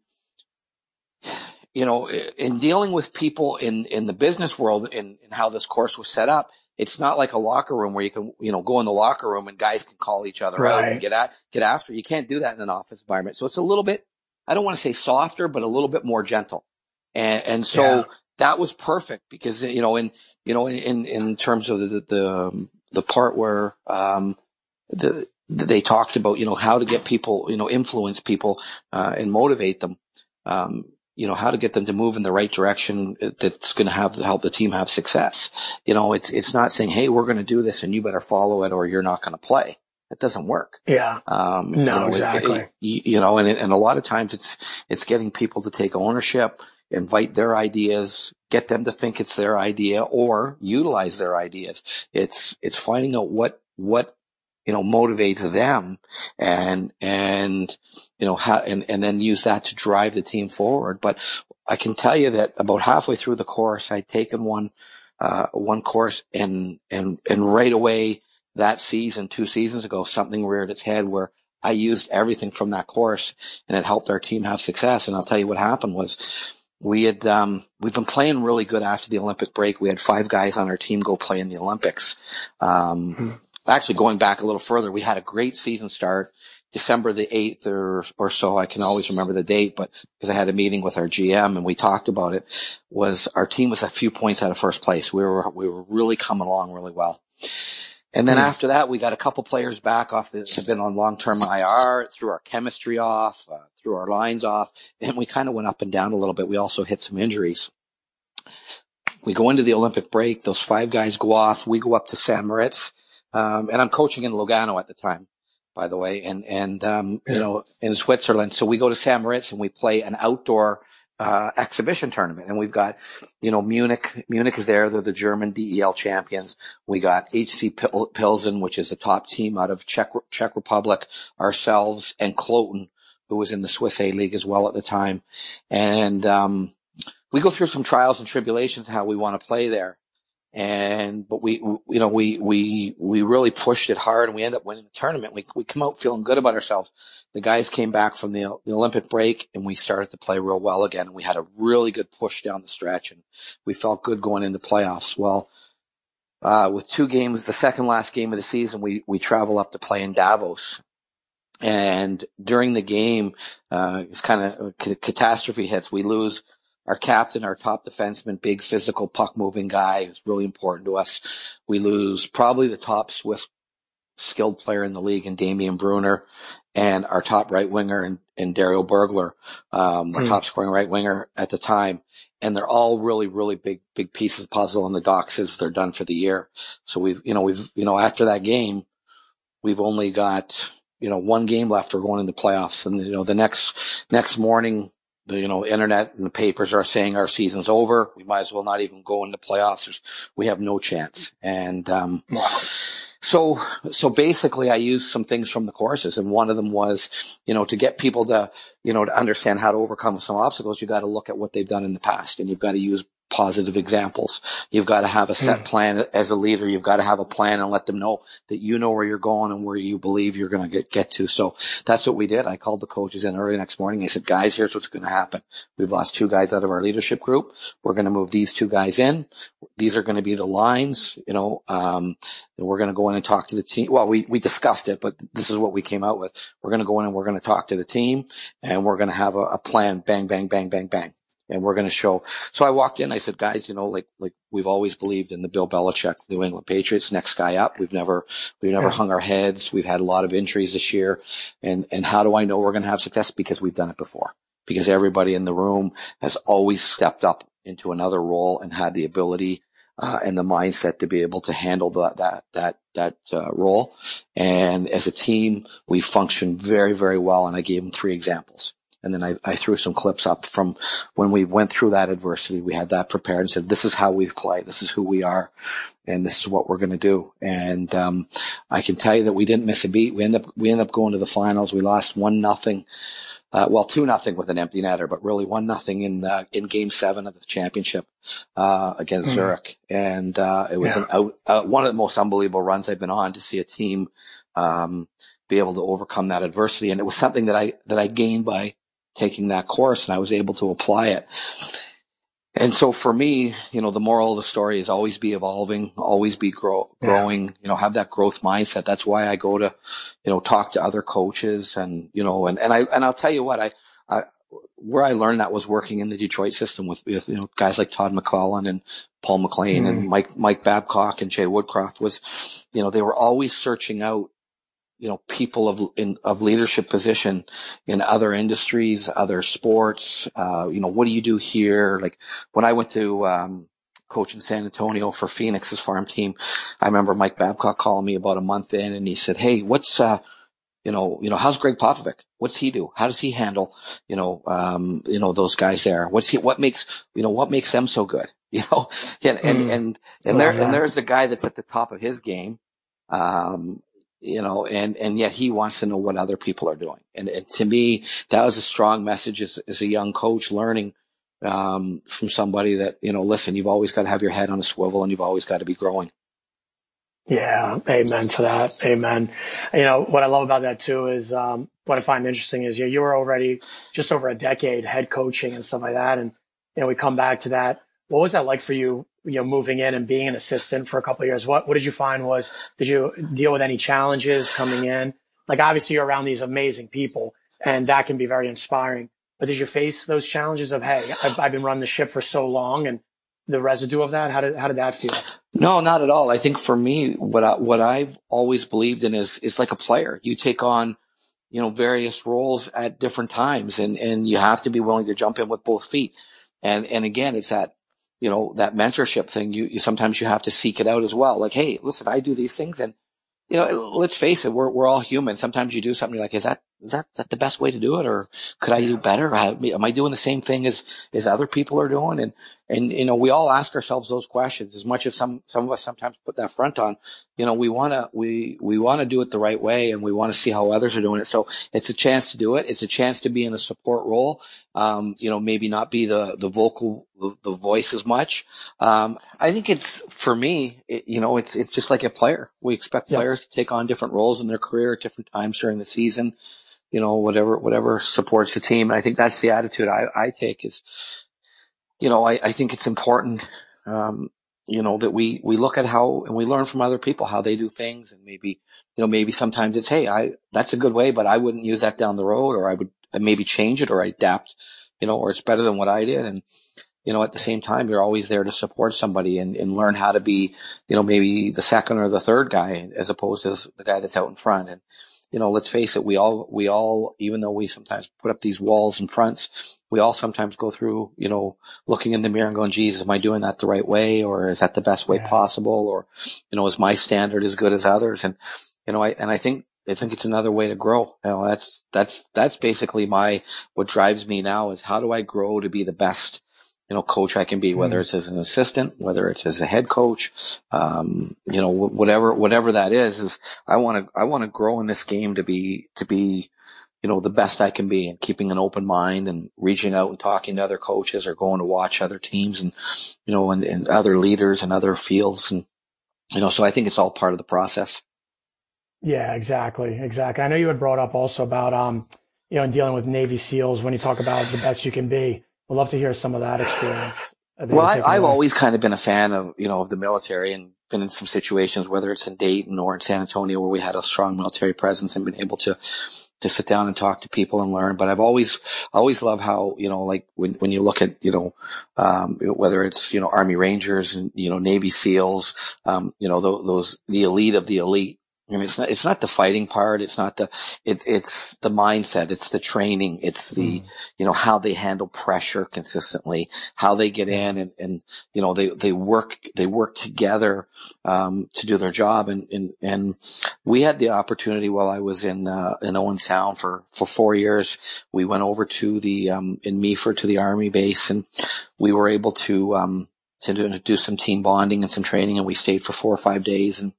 you know, in dealing with people in, in the business world and, and how this course was set up, it's not like a locker room where you can, you know, go in the locker room and guys can call each other right. out and get at, get after. You can't do that in an office environment. So it's a little bit, I don't want to say softer, but a little bit more gentle. And, and so yeah. that was perfect because, you know, in, you know, in, in terms of the, the, the part where, um, the, they talked about, you know, how to get people, you know, influence people, uh, and motivate them. Um, you know, how to get them to move in the right direction that's going to have help the team have success. You know, it's, it's not saying, Hey, we're going to do this and you better follow it or you're not going to play. It doesn't work. Yeah. Um, no, you know, exactly. It, it, you know, and, and a lot of times it's, it's getting people to take ownership, invite their ideas, get them to think it's their idea or utilize their ideas. It's, it's finding out what, what you know, motivates them and, and, you know, how, and, and then use that to drive the team forward. But I can tell you that about halfway through the course, I'd taken one, uh, one course and, and, and right away that season, two seasons ago, something reared its head where I used everything from that course and it helped our team have success. And I'll tell you what happened was we had, um, we've been playing really good after the Olympic break. We had five guys on our team go play in the Olympics. Um, mm-hmm actually going back a little further, we had a great season start. December the 8th or, or so. I can always remember the date, but because I had a meeting with our GM and we talked about it was our team was a few points out of first place. We were, we were really coming along really well. And then mm. after that, we got a couple players back off that have been on long-term IR, threw our chemistry off, uh, threw our lines off, and we kind of went up and down a little bit. We also hit some injuries. We go into the Olympic break. Those five guys go off. We go up to San Moritz um, and I'm coaching in Lugano at the time, by the way, and, and, um, you know, in Switzerland. So we go to St. Moritz and we play an outdoor, uh, exhibition tournament. And we've got, you know, Munich, Munich is there. They're the German DEL champions. We got HC Pilsen, which is a top team out of Czech, Czech Republic, ourselves and Kloten, who was in the Swiss A League as well at the time. And, um, we go through some trials and tribulations how we want to play there. And, but we, you know, we, we, we really pushed it hard and we ended up winning the tournament. We, we come out feeling good about ourselves. The guys came back from the, the Olympic break and we started to play real well again. And we had a really good push down the stretch and we felt good going into playoffs. Well, uh, with two games, the second last game of the season, we, we travel up to play in Davos. And during the game, uh, it's kind of catastrophe hits. We lose our captain, our top defenseman, big physical puck moving guy who's really important to us. We lose probably the top Swiss skilled player in the league in Damien Brunner and our top right winger and, and Dario Bürgler, um, our hmm. top scoring right winger at the time. And they're all really, really big, big pieces of puzzle on the docks as they're done for the year. So we've, you know, we've, you know, after that game, we've only got, you know, one game left. We're going into playoffs and, you know, the next, next morning, the you know internet and the papers are saying our season's over. We might as well not even go into playoffs. We have no chance. And um, so so basically, I used some things from the courses, and one of them was you know to get people to you know to understand how to overcome some obstacles. You got to look at what they've done in the past, and you've got to use positive examples. You've got to have a set mm. plan as a leader. You've got to have a plan and let them know that you know where you're going and where you believe you're going to get, get to. So that's what we did. I called the coaches in early next morning. I said, guys, here's what's going to happen. We've lost two guys out of our leadership group. We're going to move these two guys in. These are going to be the lines, you know, um, and we're going to go in and talk to the team. Well, we, we discussed it, but this is what we came out with. We're going to go in and we're going to talk to the team and we're going to have a, a plan. Bang, bang, bang, bang, bang and we're going to show. So I walked in. I said, guys, you know, like like we've always believed in the Bill Belichick New England Patriots, next guy up. We've never we've never yeah. hung our heads. We've had a lot of injuries this year, and and how do I know we're going to have success? Because we've done it before. Because everybody in the room has always stepped up into another role and had the ability uh, and the mindset to be able to handle that that that that uh, role. And as a team, we function very very well. And I gave them three examples. And then I, I threw some clips up from when we went through that adversity. We had that prepared and said, this is how we play. This is who we are. And this is what we're going to do. And, um, I can tell you that we didn't miss a beat. We end up, we end up going to the finals. We lost one nothing. Uh, well, two nothing with an empty netter, but really one nothing in uh, in Game Seven of the championship uh, against mm. Zurich, and uh, it was yeah. an, uh, one of the most unbelievable runs I've been on to see a team um, be able to overcome that adversity, and it was something that I that I gained by taking that course and I was able to apply it. And so for me, you know, the moral of the story is always be evolving, always be grow, growing, yeah. you know, have that growth mindset. That's why I go to, you know, talk to other coaches and, you know, and, and I, and I'll tell you what, I, I, where I learned that was working in the Detroit system with, with, you know, guys like Todd McLellan and Paul MacLean mm. and Mike, Mike Babcock and Jay Woodcroft was, you know, they were always searching out you know, people of, in, of leadership position in other industries, other sports, uh, you know, what do you do here? Like when I went to, um, coach in San Antonio for Phoenix's farm team, I remember Mike Babcock calling me about a month in and he said, Hey, what's, uh, you know, you know, how's Gregg Popovich? What's he do? How does he handle, you know, um, you know, those guys there? What's he, what makes, you know, what makes them so good? (laughs) You know, and, and, mm. and, and there, and there's a guy that's at the top of his game. Um, you know, and, and yet he wants to know what other people are doing. And, and to me, that was a strong message as, as a young coach learning, um, from somebody that, you know, listen, you've always got to have your head on a swivel and you've always got to be growing. Yeah. Amen to that. Amen. You know, what I love about that too is, um, what I find interesting is you, you were already just over a decade head coaching and stuff like that. And, you know, we come back to that. What was that like for you you know, moving in and being an assistant for a couple years, what, what did you find was, did you deal with any challenges coming in? Like obviously you're around these amazing people and that can be very inspiring, but did you face those challenges of, Hey, I've, I've been running the ship for so long and the residue of that? How did, how did that feel? No, not at all. I think for me, what I, what I've always believed in is, is like a player. You take on, you know, various roles at different times and, and you have to be willing to jump in with both feet. And, and again, it's that you know, that mentorship thing, you, you sometimes you have to seek it out as well. Like, hey, listen, I do these things and, you know, let's face it, we're, we're all human. Sometimes you do something like, is that, is that, that the best way to do it? Or could I do better? Am I doing the same thing as, as other people are doing? And, and, you know, we all ask ourselves those questions as much as some, some of us sometimes put that front on, you know, we want to, we, we want to do it the right way and we want to see how others are doing it. So it's a chance to do it. It's a chance to be in a support role. Um, you know, maybe not be the, the vocal, the, the voice as much. Um, I think it's, for me, it, you know, it's, it's just like a player. We expect yes. players to take on different roles in their career at different times during the season you know, whatever, whatever supports the team. I think that's the attitude I, I take is, you know, I, I think it's important, um, you know, that we, we look at how and we learn from other people how they do things and maybe, you know, maybe sometimes it's, Hey, I, that's a good way, but I wouldn't use that down the road or I would maybe change it or adapt, you know, or it's better than what I did. And, you know, at the same time, you're always there to support somebody and, and learn how to be, you know, maybe the second or the third guy as opposed to the guy that's out in front. And, you know, let's face it, we all, we all, even though we sometimes put up these walls and fronts, we all sometimes go through, you know, looking in the mirror and going, geez, am I doing that the right way? Or is that the best way yeah. possible? Or, you know, is my standard as good as others? And, you know, I, and I think, I think it's another way to grow. You know, that's, that's, that's basically my, what drives me now is how do I grow to be the best you know, coach I can be, whether mm. it's as an assistant, whether it's as a head coach, um, you know, whatever, whatever that is, is I want to, I want to grow in this game to be, to be, you know, the best I can be and keeping an open mind and reaching out and talking to other coaches or going to watch other teams and, you know, and, and other leaders and other fields. And, you know, so I think it's all part of the process. Yeah, exactly. Exactly. I know you had brought up also about, um, you know, in dealing with Navy SEALs when you talk about the best you can be. I'd love to hear some of that experience. Well, I, have always kind of been a fan of, you know, of the military and been in some situations, whether it's in Dayton or in San Antonio, where we had a strong military presence and been able to, to sit down and talk to people and learn. But I've always, always loved how, you know, like when, when you look at, you know, um, whether it's, you know, Army Rangers and, you know, Navy SEALs, um, you know, those, those, the elite of the elite, I mean, it's not, it's not the fighting part. It's not the, it, it's the mindset. It's the training. It's the, mm. you know, how they handle pressure consistently, how they get in and, and, you know, they, they work, they work together, um, to do their job. And, and, and we had the opportunity while I was in, uh, in Owen Sound for, for four years. We went over to the, um, in Meaford to the army base and we were able to, um, to do, to do some team bonding and some training and we stayed for four or five days and,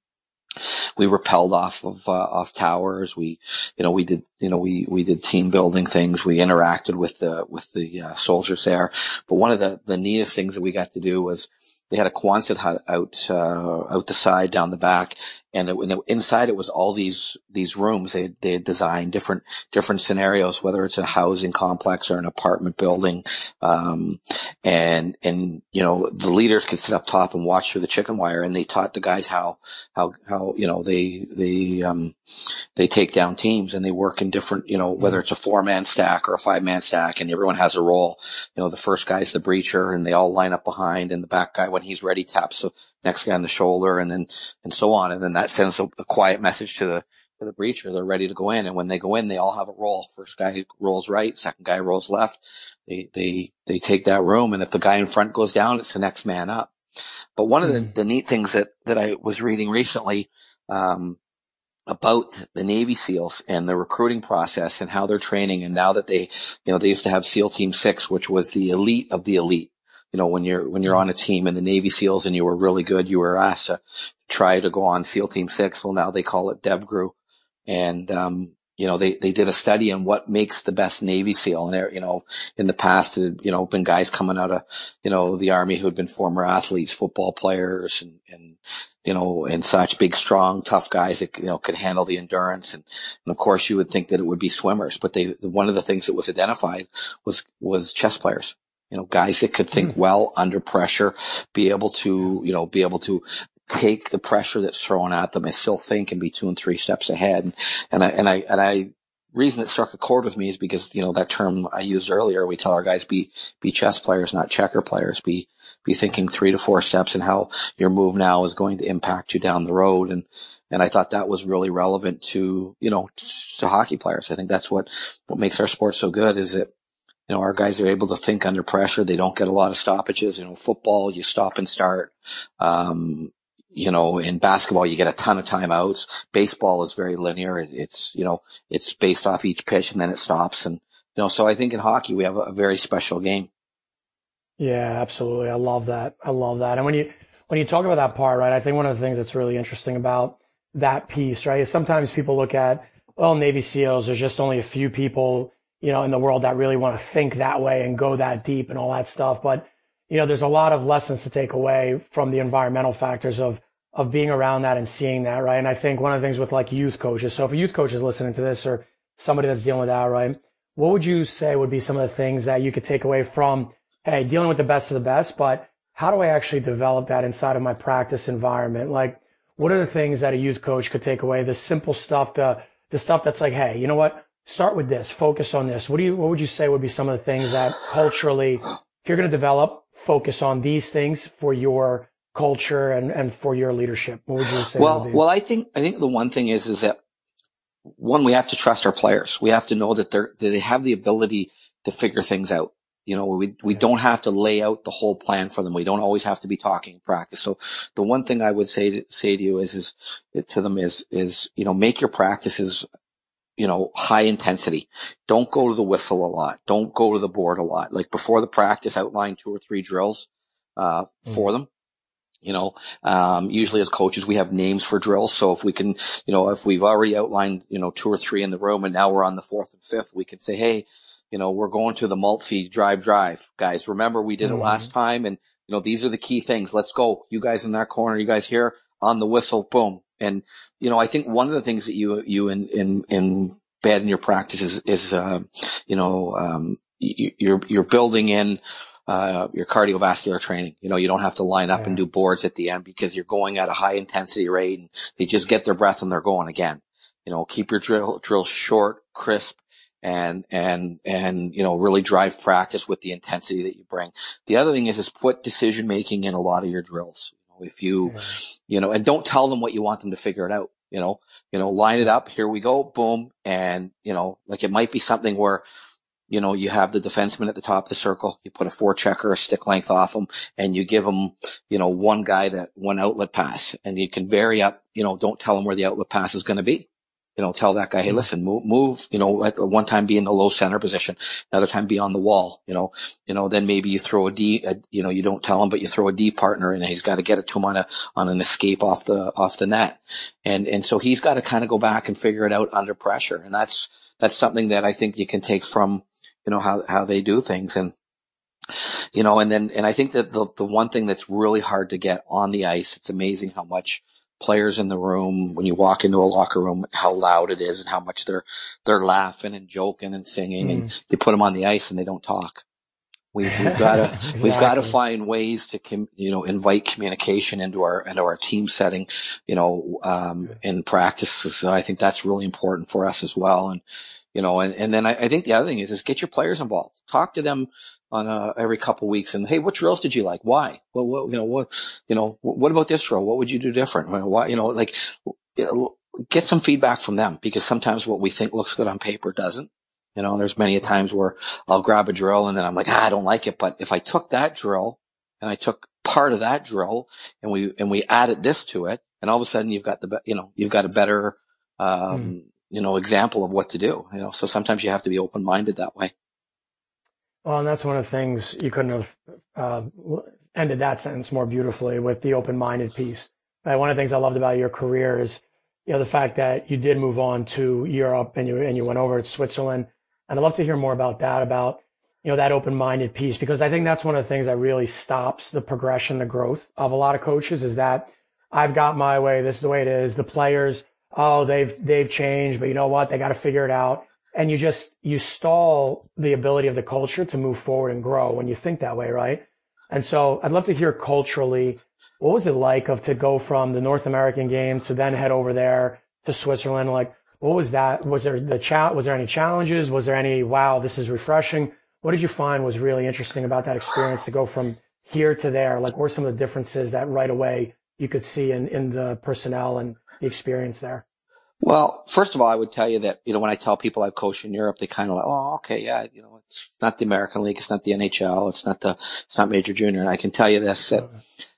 we repelled off of uh, off towers. We, you know, we did, you know, we we did team building things. We interacted with the with the uh, soldiers there. But one of the the neatest things that we got to do was they had a Quonset hut out, uh, out the side down the back. And it, it, inside it was all these, these rooms. They, they designed different, different scenarios, whether it's a housing complex or an apartment building. Um, and, and, you know, the leaders could sit up top and watch through the chicken wire and they taught the guys how, how, how, you know, they, they, um, they take down teams and they work in different, you know, whether it's a four man stack or a five man stack and everyone has a role. You know, the first guy's the breacher and they all line up behind and the back guy, when he's ready, taps the next guy on the shoulder and then, and so on. And then that sends a, a quiet message to the, to the breacher. They're ready to go in. And when they go in, they all have a role. First guy rolls right. Second guy rolls left. They, they, they take that room. And if the guy in front goes down, it's the next man up. But one of the, mm. the neat things that, that I was reading recently, um, about the Navy SEALs and the recruiting process and how they're training. And now that they, you know, they used to have SEAL Team Six, which was the elite of the elite. You know, when you're, when you're on a team in the Navy SEALs and you were really good, you were asked to try to go on SEAL Team Six. Well, now they call it DevGru. And, um, you know, they, they did a study on what makes the best Navy SEAL. And, you know, in the past, it had, you know, been guys coming out of, you know, the army who had been former athletes, football players and, and, you know, and such big, strong, tough guys that, you know, could handle the endurance. And, and of course you would think that it would be swimmers, but they, one of the things that was identified was, was chess players. You know, guys that could think mm. well under pressure, be able to, you know, be able to take the pressure that's thrown at them and still think and be two and three steps ahead. And, and I, and I, and I, reason it struck a chord with me is because, you know, that term I used earlier, we tell our guys be, be chess players, not checker players, be, be thinking three to four steps and how your move now is going to impact you down the road. And, and I thought that was really relevant to, you know, to hockey players. I think that's what, what makes our sport so good is that, you know, our guys are able to think under pressure. They don't get a lot of stoppages. You know, football, you stop and start. Um, you know, in basketball, you get a ton of timeouts. Baseball is very linear. It's, you know, it's based off each pitch and then it stops. And, you know, so I think in hockey, we have a, a very special game. Yeah, absolutely. I love that. I love that. And when you, when you talk about that part, right, I think one of the things that's really interesting about that piece, right, is sometimes people look at, well, Navy SEALs, there's just only a few people, you know, in the world that really want to think that way and go that deep and all that stuff. But, you know, there's a lot of lessons to take away from the environmental factors of, of being around that and seeing that, right? And I think one of the things with like youth coaches, so if a youth coach is listening to this or somebody that's dealing with that, right? What would you say would be some of the things that you could take away from, hey, dealing with the best of the best, but how do I actually develop that inside of my practice environment? Like, what are the things that a youth coach could take away? The simple stuff, the, the stuff that's like, hey, you know what? Start with this, focus on this. What do you, what would you say would be some of the things that culturally, if you're going to develop, focus on these things for your culture and, and for your leadership? What would you say? Well, well, I think, I think the one thing is, is that one, we have to trust our players. We have to know that they're, that they have the ability to figure things out. You know, we, we don't have to lay out the whole plan for them. We don't always have to be talking practice. So the one thing I would say to, say to you is, is to them is, is, you know, make your practices, you know, high intensity. Don't go to the whistle a lot. Don't go to the board a lot. Like before the practice, outline two or three drills, uh, mm. for them you know, um, usually as coaches, we have names for drills. So if we can, you know, if we've already outlined, you know, two or three in the room and now we're on the fourth and fifth, we can say, Hey, you know, we're going to the multi drive drive guys. Remember we did mm-hmm. it last time and, you know, these are the key things. Let's go. You guys in that corner, you guys here on the whistle, boom. And, you know, I think one of the things that you, you in, in, in bed in your practice is, is, uh, you know, um, you, you're, you're building in, uh, your cardiovascular training. You know, you don't have to line up yeah. and do boards at the end because you're going at a high intensity rate and they just get their breath and they're going again. You know, keep your drill, drills short, crisp, and, and, and, you know, really drive practice with the intensity that you bring. The other thing is, is put decision making in a lot of your drills. You know, if you, yeah. you know, and don't tell them what you want them to figure it out. You know, you know, line it up. Here we go. Boom. And, you know, like it might be something where, you know, you have the defenseman at the top of the circle. You put a four checker, a stick length off him, and you give him, you know, one guy that one outlet pass, and you can vary up. You know, don't tell him where the outlet pass is going to be. You know, tell that guy, hey, listen, move, move. You know, at one time be in the low center position, another time be on the wall. You know, you know, then maybe you throw a D. A, you know, you don't tell him, but you throw a D partner, and he's got to get it to him on a on an escape off the off the net, and and so he's got to kind of go back and figure it out under pressure, and that's that's something that I think you can take from you know, how, how they do things. And, you know, and then, and I think that the, the one thing that's really hard to get on the ice, it's amazing how much players in the room, when you walk into a locker room, how loud it is and how much they're, they're laughing and joking and singing mm. and you put them on the ice and they don't talk. We, have got to, exactly. we've got to find ways to, com, you know, invite communication into our, into our team setting, you know, um, in practices. So I think that's really important for us as well. And, you know, and, and then I, I think the other thing is, is get your players involved. Talk to them on a, every couple weeks and hey, what drills did you like? Why? Well, what, you know, what, you know, what about this drill? What would you do different? Why, you know, like get some feedback from them because sometimes what we think looks good on paper doesn't. You know, there's many a times where I'll grab a drill and then I'm like, ah, I don't like it. But if I took that drill and I took part of that drill and we, and we added this to it and all of a sudden you've got the, you know, you've got a better, um, mm. you know, example of what to do, you know, so sometimes you have to be open minded that way. Well, and that's one of the things you couldn't have uh, ended that sentence more beautifully with the open-minded piece. Uh, one of the things I loved about your career is, you know, the fact that you did move on to Europe and you and you went over to Switzerland. And I'd love to hear more about that, about you know that open-minded piece, because I think that's one of the things that really stops the progression, the growth of a lot of coaches. Is that I've got my way. This is the way it is. The players, oh, they've they've changed, but you know what? They got to figure it out and you just you stall the ability of the culture to move forward and grow when you think that way right? And so i'd love to hear culturally what was it like of to go from the north american game to then head over there to switzerland? Like what was that? Was there the chat was there any challenges? Was there any wow this is refreshing? What did you find was really interesting about that experience to go from here to there? Like what were some of the differences that right away you could see in, in the personnel and the experience there well, first of all, I would tell you that, you know, when I tell people I've coached in Europe, they kind of like, oh, okay, yeah, you know, it's not the American League, it's not the NHL, it's not the, it's not Major Junior. And I can tell you this, that,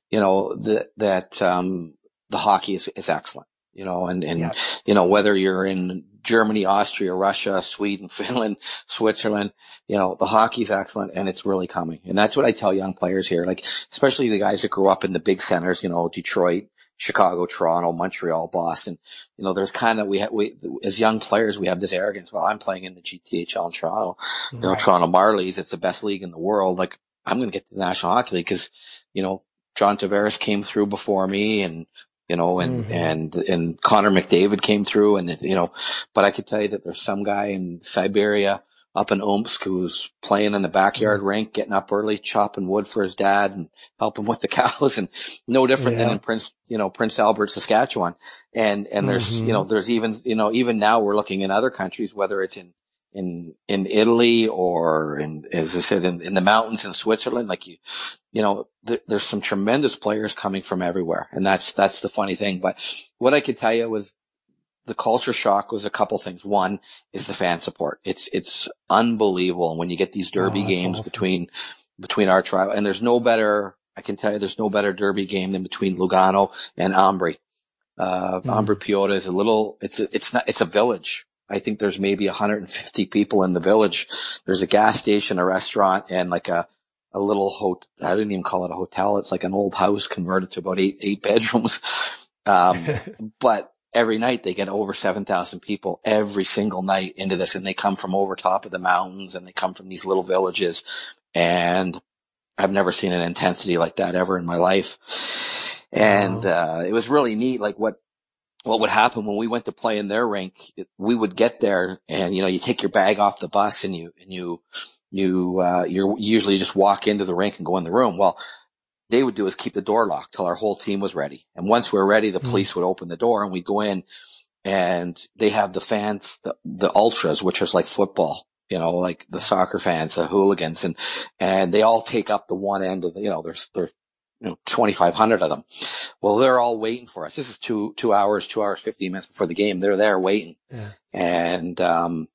you know, the, that, um, the hockey is, is excellent, you know, and, and, yeah. you know, whether you're in Germany, Austria, Russia, Sweden, (laughs) Finland, Switzerland, you know, the hockey's excellent and it's really coming. And that's what I tell young players here, like, especially the guys that grew up in the big centers, you know, Detroit, Chicago, Toronto, Montreal, Boston. You know, there's kind of, we have, we, as young players, we have this arrogance. Well, I'm playing in the GTHL in Toronto, you know, Toronto Marlies. It's the best league in the world. Like, I'm going to get to the National Hockey League because, you know, John Tavares came through before me and, you know, and, mm-hmm. and, and Connor McDavid came through and, you know, but I could tell you that there's some guy in Siberia up in Omsk who's playing in the backyard mm-hmm. rink, getting up early, chopping wood for his dad and helping with the (laughs) cows and no different yeah. than in Prince, you know, Prince Albert, Saskatchewan. And, and there's, mm-hmm. you know, there's even, you know, even now we're looking in other countries, whether it's in, in, in Italy or in, as I said, in, in the mountains in Switzerland, like you, you know, th- there's some tremendous players coming from everywhere. And that's, that's the funny thing. But what I could tell you was the culture shock was a couple things. One is the fan support. It's, it's unbelievable. And when you get these derby oh, games awesome. between, between our tribe, and there's no better, I can tell you there's no better derby game than between Lugano and Ambri. Uh, mm. Ambri Piotta is a little, it's, a, it's not, it's a village. I think there's maybe 150 people in the village. There's a gas station, a restaurant, and like a, a little hotel. I didn't even call it a hotel. It's like an old house converted to about eight, eight bedrooms. (laughs) Um, but every night they get over 7,000 people every single night into this and they come from over top of the mountains and they come from these little villages. And I've never seen an intensity like that ever in my life. And, uh, it was really neat. Like what, what would happen when we went to play in their rink, we would get there and, you know, you take your bag off the bus and you, and you, you, uh, you usually just walk into the rink and go in the room. Well, they would do is keep the door locked till our whole team was ready. And once we are ready, the hmm. police would open the door and we'd go in and they have the fans, the, the ultras, which is like football, you know, like the soccer fans, the hooligans and, and they all take up the one end of the, you know, there's, there's, you know, 2,500 of them. Well, they're all waiting for us. This is two, two hours, two hours, 15 minutes before the game. They're there waiting. Yeah. And, um,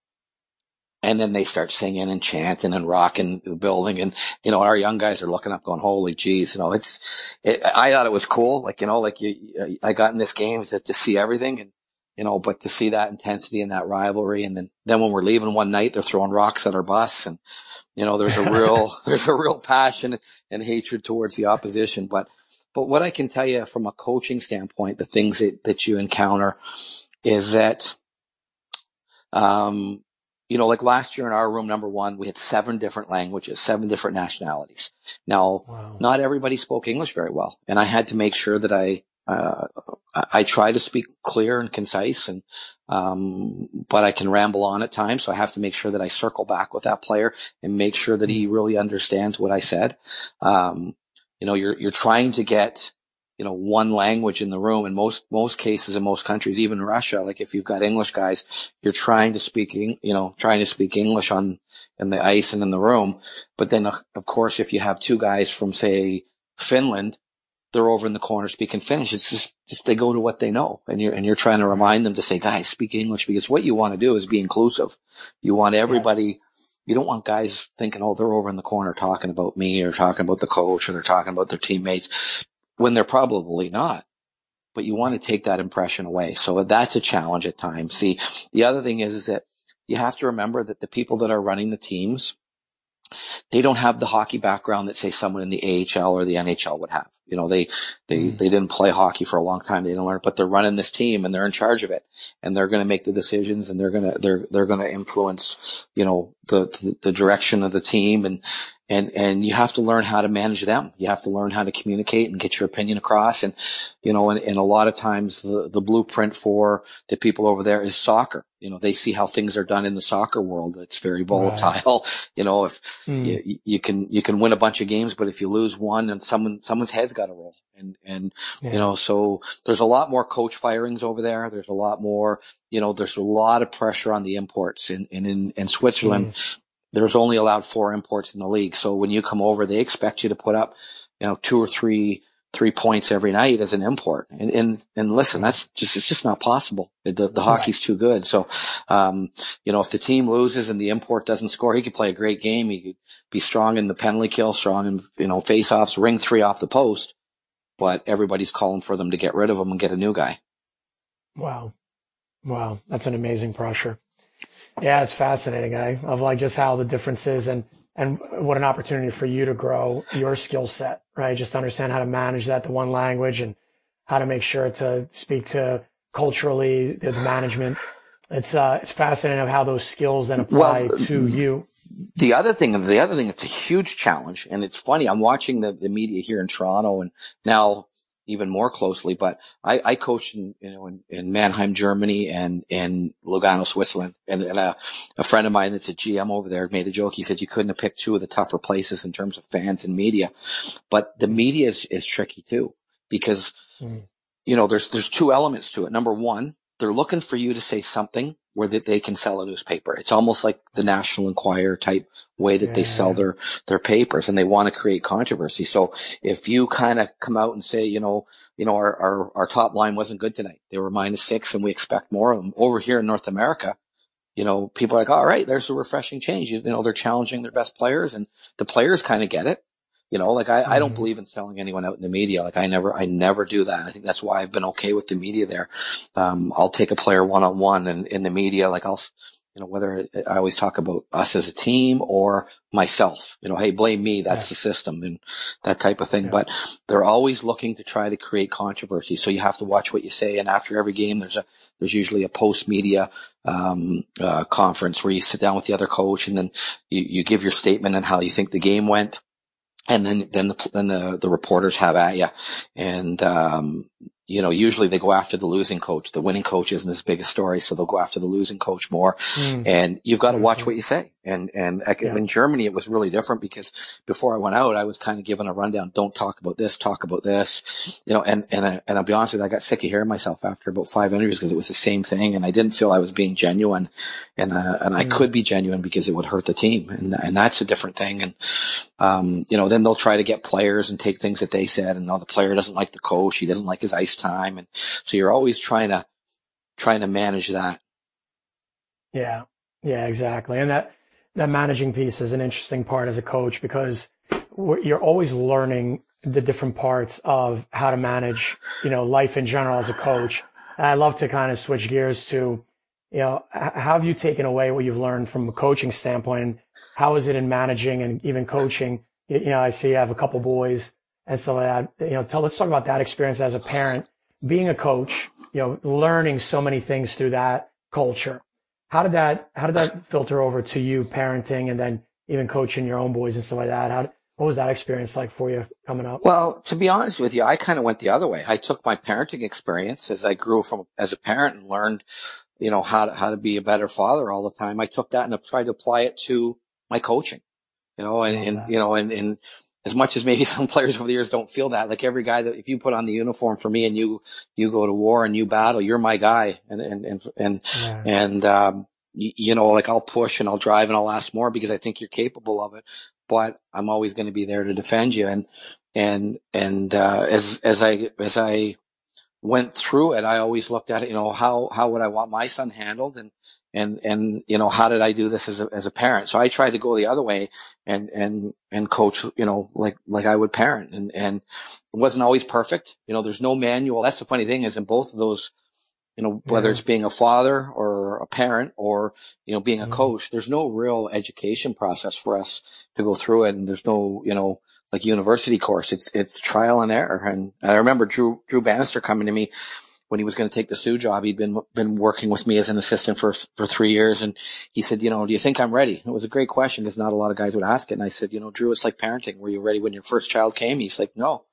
and then they start singing and chanting and rocking the building. And, you know, our young guys are looking up going, holy geez, you know, it's, it, I thought it was cool. Like, you know, like you, I got in this game to, to see everything and, you know, but to see that intensity and that rivalry. And then, then when we're leaving one night, they're throwing rocks at our bus and, you know, there's a real, (laughs) (laughs) there's a real passion and hatred towards the opposition. But, but what I can tell you from a coaching standpoint, the things that, that you encounter is that, um, you know, like last year in our room number one, we had seven different languages, seven different nationalities. Now, wow. not everybody spoke English very well, and I had to make sure that I uh, I try to speak clear and concise and, um, but I can ramble on at times. So I have to make sure that I circle back with that player and make sure that he really understands what I said. Um, you know, you're, you're trying to get, you know, one language in the room in most, most cases in most countries, even Russia. Like if you've got English guys, you're trying to speak, you know, trying to speak English on, in the ice and in the room. But then of course, if you have two guys from say Finland, they're over in the corner speaking Finnish. It's just, just they go to what they know, and you're and you're trying to remind them to say, guys, speak English because what you want to do is be inclusive. You want everybody. You don't want guys thinking, oh, they're over in the corner talking about me or talking about the coach or they're talking about their teammates when they're probably not. But you want to take that impression away. So that's a challenge at times. See, the other thing is, is that you have to remember that the people that are running the teams, they don't have the hockey background that say someone in the AHL or the NHL would have. You know, they, they, mm. they didn't play hockey for a long time. They didn't learn, but they're running this team and they're in charge of it and they're going to make the decisions and they're going to, they're, they're going to influence, you know, the, the, the direction of the team and, and and you have to learn how to manage them. You have to learn how to communicate and get your opinion across. And you know, and, and a lot of times the the blueprint for the people over there is soccer. You know, they see how things are done in the soccer world. It's very volatile. Right. (laughs) You know, if mm. you, you can you can win a bunch of games, but if you lose one, and someone someone's head's got to roll. And and yeah. you know, so there's a lot more coach firings over there. There's a lot more. You know, there's a lot of pressure on the imports. And in, in, in Switzerland, mm there's only allowed four imports in the league. So when you come over, they expect you to put up, you know, two or three, three points every night as an import. And, and, and listen, that's just, it's just not possible. The, the hockey's too good. So, um, you know, if the team loses and the import doesn't score, he could play a great game. He could be strong in the penalty kill, strong in, you know, face offs, ring three off the post, but everybody's calling for them to get rid of him and get a new guy. Wow. Wow. That's an amazing pressure. Yeah, it's fascinating. I of like just how the difference is and and what an opportunity for you to grow your skill set, right? Just understand how to manage that the one language and how to make sure to speak to culturally the management. It's uh it's fascinating of how those skills then apply well, to you. The other thing, the other thing, it's a huge challenge, and it's funny. I'm watching the, the media here in Toronto, and now even more closely. But I, I coached in, you know, in, in Mannheim, Germany and in Lugano, Switzerland. And, and a, a, friend of mine that's a GM over there made a joke. He said you couldn't have picked two of the tougher places in terms of fans and media. But the media is, is tricky too because, mm. you know, there's, there's two elements to it. Number one, they're looking for you to say something where that they can sell a newspaper. It's almost like the National Enquirer type way that yeah. they sell their, their papers and they want to create controversy. So if you kind of come out and say, you know, you know, our, our, our top line wasn't good tonight. They were minus six and we expect more of them over here in North America. You know, people are like, all right, there's a refreshing change. You, you know, they're challenging their best players and the players kind of get it. You know, like I, mm-hmm. I don't mm-hmm. believe in selling anyone out in the media. Like I never, I never do that. I think that's why I've been okay with the media there. Um, I'll take a player one on one and in the media, like I'll, you know, whether I always talk about us as a team or myself, you know, hey, blame me. That's yeah. the system and that type of thing. Yeah. But they're always looking to try to create controversy. So you have to watch what you say. And after every game, there's a, there's usually a post media, um, uh, conference where you sit down with the other coach and then you, you give your statement on how you think the game went and then then the then the, the reporters have at you, and um, you know, usually they go after the losing coach. The winning coach isn't as big a story, so they'll go after the losing coach more. Mm. And you've got to watch mm-hmm. what you say. And and yeah. in Germany, it was really different because before I went out, I was kind of given a rundown. Don't talk about this. Talk about this. You know, and and I, and I'll be honest with you, I got sick of hearing myself after about five interviews because it was the same thing, and I didn't feel I was being genuine. And uh, and I mm. could be genuine because it would hurt the team, and and that's a different thing. And um, you know, then they'll try to get players and take things that they said, and now the player doesn't like the coach, he doesn't like his ice time. And so you're always trying to, trying to manage that. Yeah. Yeah, exactly. And that, that managing piece is an interesting part as a coach because you're always learning the different parts of how to manage, you know, life in general as a coach. And I love to kind of switch gears to, you know, how have you taken away what you've learned from a coaching standpoint? How is it in managing and even coaching? You know, I see I have a couple boys and so that. You know, tell, let's talk about that experience as a parent being a coach, you know, learning so many things through that culture. how did that how did that filter over to you parenting and then even coaching your own boys and stuff like that? How what was that experience like for you coming up? Well, to be honest with you, I kind of went the other way. I took my parenting experience as I grew from as a parent and learned, you know, how to how to be a better father all the time. I took that and I tried to apply it to my coaching, you know, and, and you know, and, and as much as maybe (laughs) some players over the years don't feel that, like every guy that if you put on the uniform for me and you you go to war and you battle, you're my guy, and and and and yeah. and um, you, you, know, like I'll push and I'll drive and I'll ask more because I think you're capable of it, but I'm always going to be there to defend you. And and and uh, as as I as I went through it, I always looked at it, you know, how how would I want my son handled, and and and you know how did I do this as a as a parent? So I tried to go the other way and and and coach, you know, like like I would parent, and and it wasn't always perfect. You know, there's no manual. That's the funny thing is in both of those, you know, whether yeah. it's being a father or a parent or you know being a mm-hmm. coach, there's no real education process for us to go through it, and there's no you know like university course. It's it's trial and error. And I remember Drew Drew Bannister coming to me when he was going to take the Soo job, he'd been been working with me as an assistant for for three years, and he said, "You know, do you think I'm ready?" It was a great question because not a lot of guys would ask it. And I said, "You know, Drew, it's like parenting. Were you ready when your first child came?" He's like, "No,"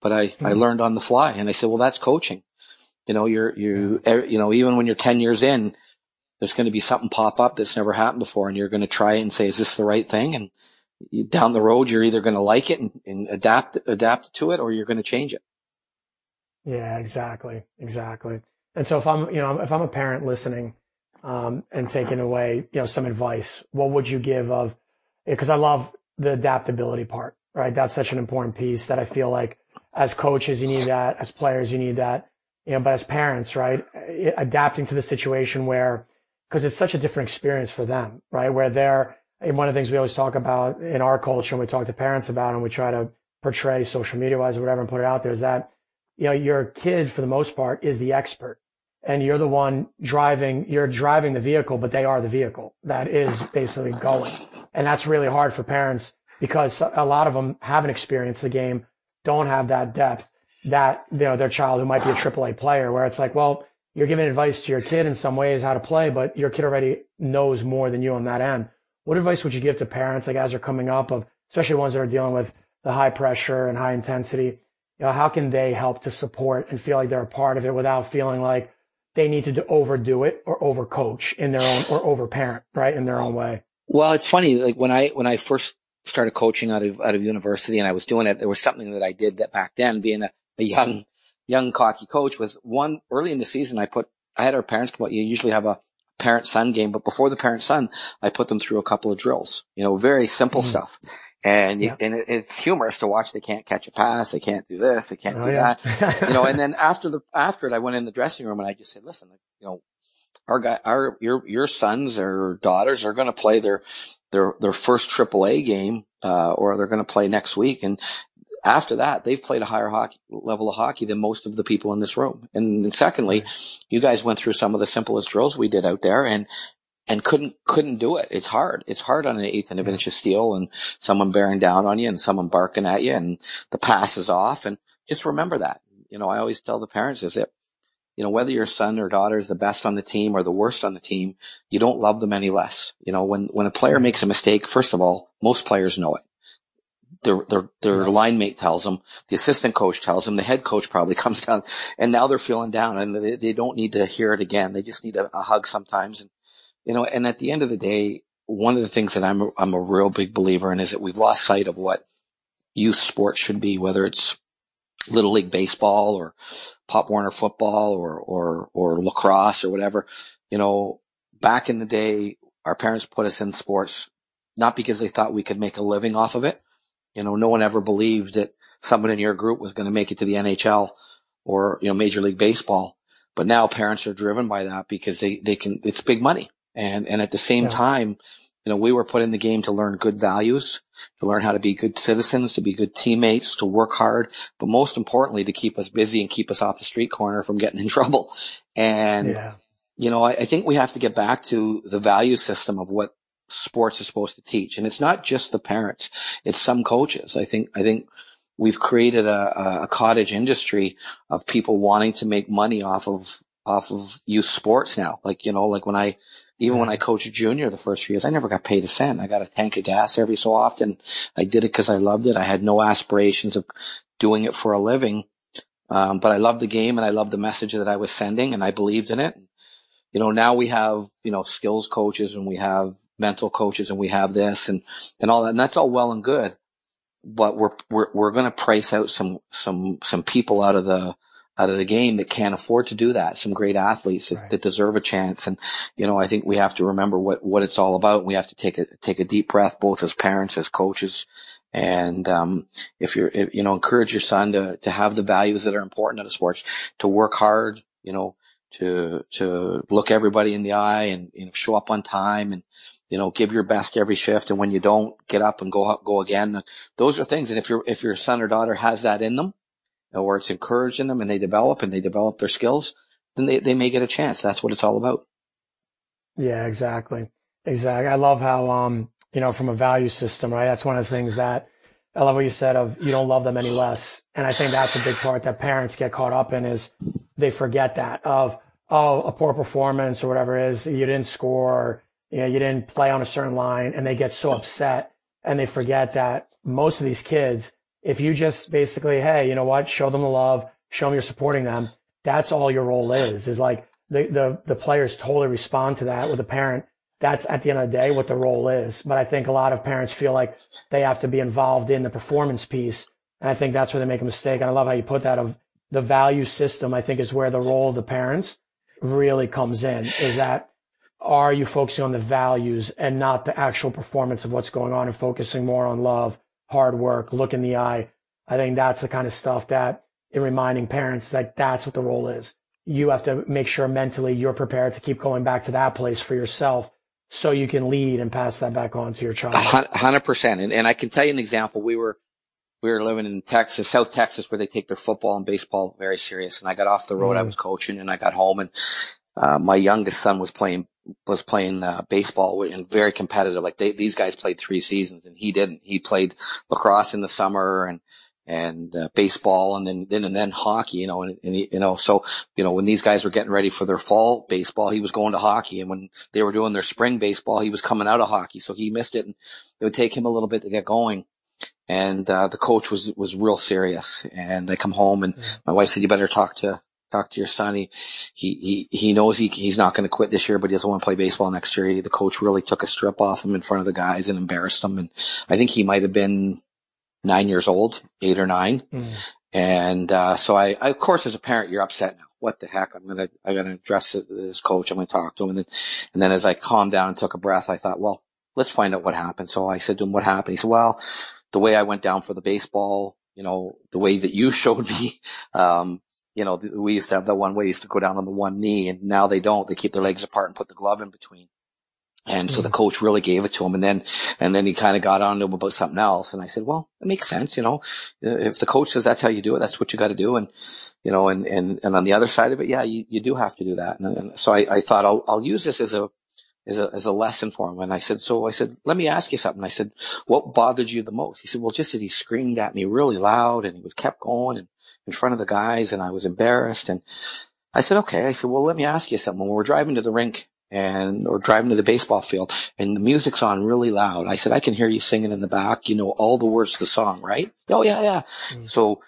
but I mm-hmm. I learned on the fly, and I said, "Well, that's coaching. You know, you're you you know even when you're ten years in." There's going to be something pop up that's never happened before, and you're going to try it and say, "Is this the right thing?" And you, down the road, you're either going to like it and, and adapt adapt to it, or you're going to change it. Yeah, exactly. Exactly. And so if I'm, you know, if I'm a parent listening, um, and taking away, you know, some advice, what would you give of, because I love the adaptability part, right? That's such an important piece that I feel like as coaches, you need that. As players, you need that. You know, but as parents, right? Adapting to the situation where, because it's such a different experience for them, right? Where they're, and one of the things we always talk about in our culture and we talk to parents about and we try to portray social media wise or whatever and put it out there is that you know, your kid for the most part is the expert and you're the one driving, you're driving the vehicle, but they are the vehicle that is basically going. And that's really hard for parents because a lot of them haven't experienced the game, don't have that depth that, you know, their child who might be a AAA player where it's like, well, you're giving advice to your kid in some ways how to play, but your kid already knows more than you on that end. What advice would you give to parents like as they're coming up of, especially ones that are dealing with the high pressure and high intensity? You know, how can they help to support and feel like they're a part of it without feeling like they need to overdo it or overcoach in their own or overparent, right, in their own way? Well, it's funny. Like when I when I first started coaching out of out of university and I was doing it, there was something that I did that back then, being a, a young young cocky coach, was one early in the season. I put I had our parents come out. You usually have a parent son game, but before the parent son, I put them through a couple of drills. You know, very simple mm-hmm. stuff. And, you, yeah. and it's humorous to watch. They can't catch a pass. They can't do this. They can't oh, do yeah. that. (laughs) you know, and then after the, after it, I went in the dressing room and I just said, listen, you know, our guy, our, your, your sons or daughters are going to play their, their, their first AAA game, uh, or they're going to play next week. And after that, they've played a higher hockey level of hockey than most of the people in this room. And secondly, you guys went through some of the simplest drills we did out there and, and couldn't couldn't do it. It's hard. It's hard on an eighth and a inch of steel and someone bearing down on you and someone barking at you and the pass is off. And just remember that. You know, I always tell the parents is that, you know, whether your son or daughter is the best on the team or the worst on the team, you don't love them any less. You know, when when a player makes a mistake, first of all, most players know it. Their their their yes. line mate tells them, the assistant coach tells them, the head coach probably (laughs) comes down, and now they're feeling down, and they, they don't need to hear it again. They just need a, a hug sometimes and you know, and at the end of the day, one of the things that I'm, I'm a real big believer in is that we've lost sight of what youth sports should be, whether it's little league baseball or pop Warner football or, or, or lacrosse or whatever. You know, back in the day, our parents put us in sports not because they thought we could make a living off of it. You know, no one ever believed that someone in your group was going to make it to the NHL or, you know, Major League Baseball. But now parents are driven by that because they, they can, it's big money. And, and at the same yeah. time, you know, we were put in the game to learn good values, to learn how to be good citizens, to be good teammates, to work hard, but most importantly, to keep us busy and keep us off the street corner from getting in (laughs) trouble. And, yeah. you know, I, I think we have to get back to the value system of what sports is supposed to teach. And it's not just the parents. It's some coaches. I think, I think we've created a, a cottage industry of people wanting to make money off of, off of youth sports now. Like, you know, like when I Even when I coached junior the first few years, I never got paid a cent. I got a tank of gas every so often. I did it because I loved it. I had no aspirations of doing it for a living. Um, but I loved the game and I loved the message that I was sending and I believed in it. You know, now we have, you know, skills coaches and we have mental coaches and we have this and, and all that. And that's all well and good. But we're, we're, we're going to price out some, some, some people out of the, out of the game that can't afford to do that. Some great athletes right. that, deserve a chance. And, you know, I think we have to remember what, what it's all about. We have to take a, take a deep breath, both as parents, as coaches. And, um, if you're, if, you know, encourage your son to, to have the values that are important in the sports, to work hard, you know, to, to look everybody in the eye and, you know, show up on time and, you know, give your best every shift. And when you don't get up and go, go again, those are things. And if your, if your son or daughter has that in them, or it's encouraging them and they develop and they develop their skills, then they, they may get a chance. That's what it's all about. Yeah, exactly. Exactly. I love how, um, you know, from a value system, right? That's one of the things that I love what you said of you don't love them any less. And I think that's a big part that parents get caught up in is they forget that of, oh, a poor performance or whatever it is, you didn't score, you know, you didn't play on a certain line and they get so upset and they forget that most of these kids, if you just basically, hey, you know what, show them the love, show them you're supporting them. That's all your role is, is like the, the, the players totally respond to that with a parent. That's at the end of the day what the role is. But I think a lot of parents feel like they have to be involved in the performance piece. And I think that's where they make a mistake. And I love how you put that of the value system, I think is where the role of the parents really comes in is that are you focusing on the values and not the actual performance of what's going on and focusing more on love, hard work, look in the eye. I think that's the kind of stuff that in reminding parents that that's what the role is. You have to make sure mentally you're prepared to keep going back to that place for yourself so you can lead and pass that back on to your child. Hundred percent. And, and I can tell you an example. We were, we were living in Texas, South Texas, where they take their football and baseball very serious. And I got off the road. Mm. I was coaching and I got home and, uh, my youngest son was playing was playing uh, baseball and very competitive. Like they, these guys played three seasons and he didn't. He played lacrosse in the summer and and uh, baseball and then then and then hockey. You know, and, and he, you know, so you know when these guys were getting ready for their fall baseball, he was going to hockey, and when they were doing their spring baseball, he was coming out of hockey, so he missed it, and it would take him a little bit to get going. And uh, the coach was was real serious. And I come home, and my wife said, "You better talk to talk to your son. He, he, he, he knows he, he's not going to quit this year, but he doesn't want to play baseball next year. The coach really took a strip off him in front of the guys and embarrassed him. And I think he might have been nine years old, eight or nine. Mm. And, uh, so I, I, of course, as a parent, you're upset now. What the heck? I'm going to, I'm going to address this coach. I'm going to talk to him. And then, and then as I calmed down and took a breath, I thought, well, let's find out what happened. So I said to him, what happened? He said, well, the way I went down for the baseball, you know, the way that you (laughs) showed me, um, you know, we used to have that one way used to go down on the one knee and now they don't. They keep their legs apart and put the glove in between. And so the mm. coach really gave it to him. And then, and then he kind of got on to him about something else. And I said, well, it makes sense. You know, if the coach says that's how you do it, that's what you got to do. And, you know, and, and, and on the other side of it, yeah, you, you do have to do that. And, and so I, I thought I'll, I'll use this as a, as a, as a lesson for him. And I said, so I said, let me ask you something. I said, what bothered you the most? He said, well, just that he screamed at me really loud and he was kept going and in front of the guys and I was embarrassed. And I said, okay. I said, well, let me ask you something. When we're driving to the rink and or driving to the baseball field and the music's on really loud, I said, I can hear you singing in the back. You know all the words to the song, right? Oh yeah, yeah. Mm-hmm. So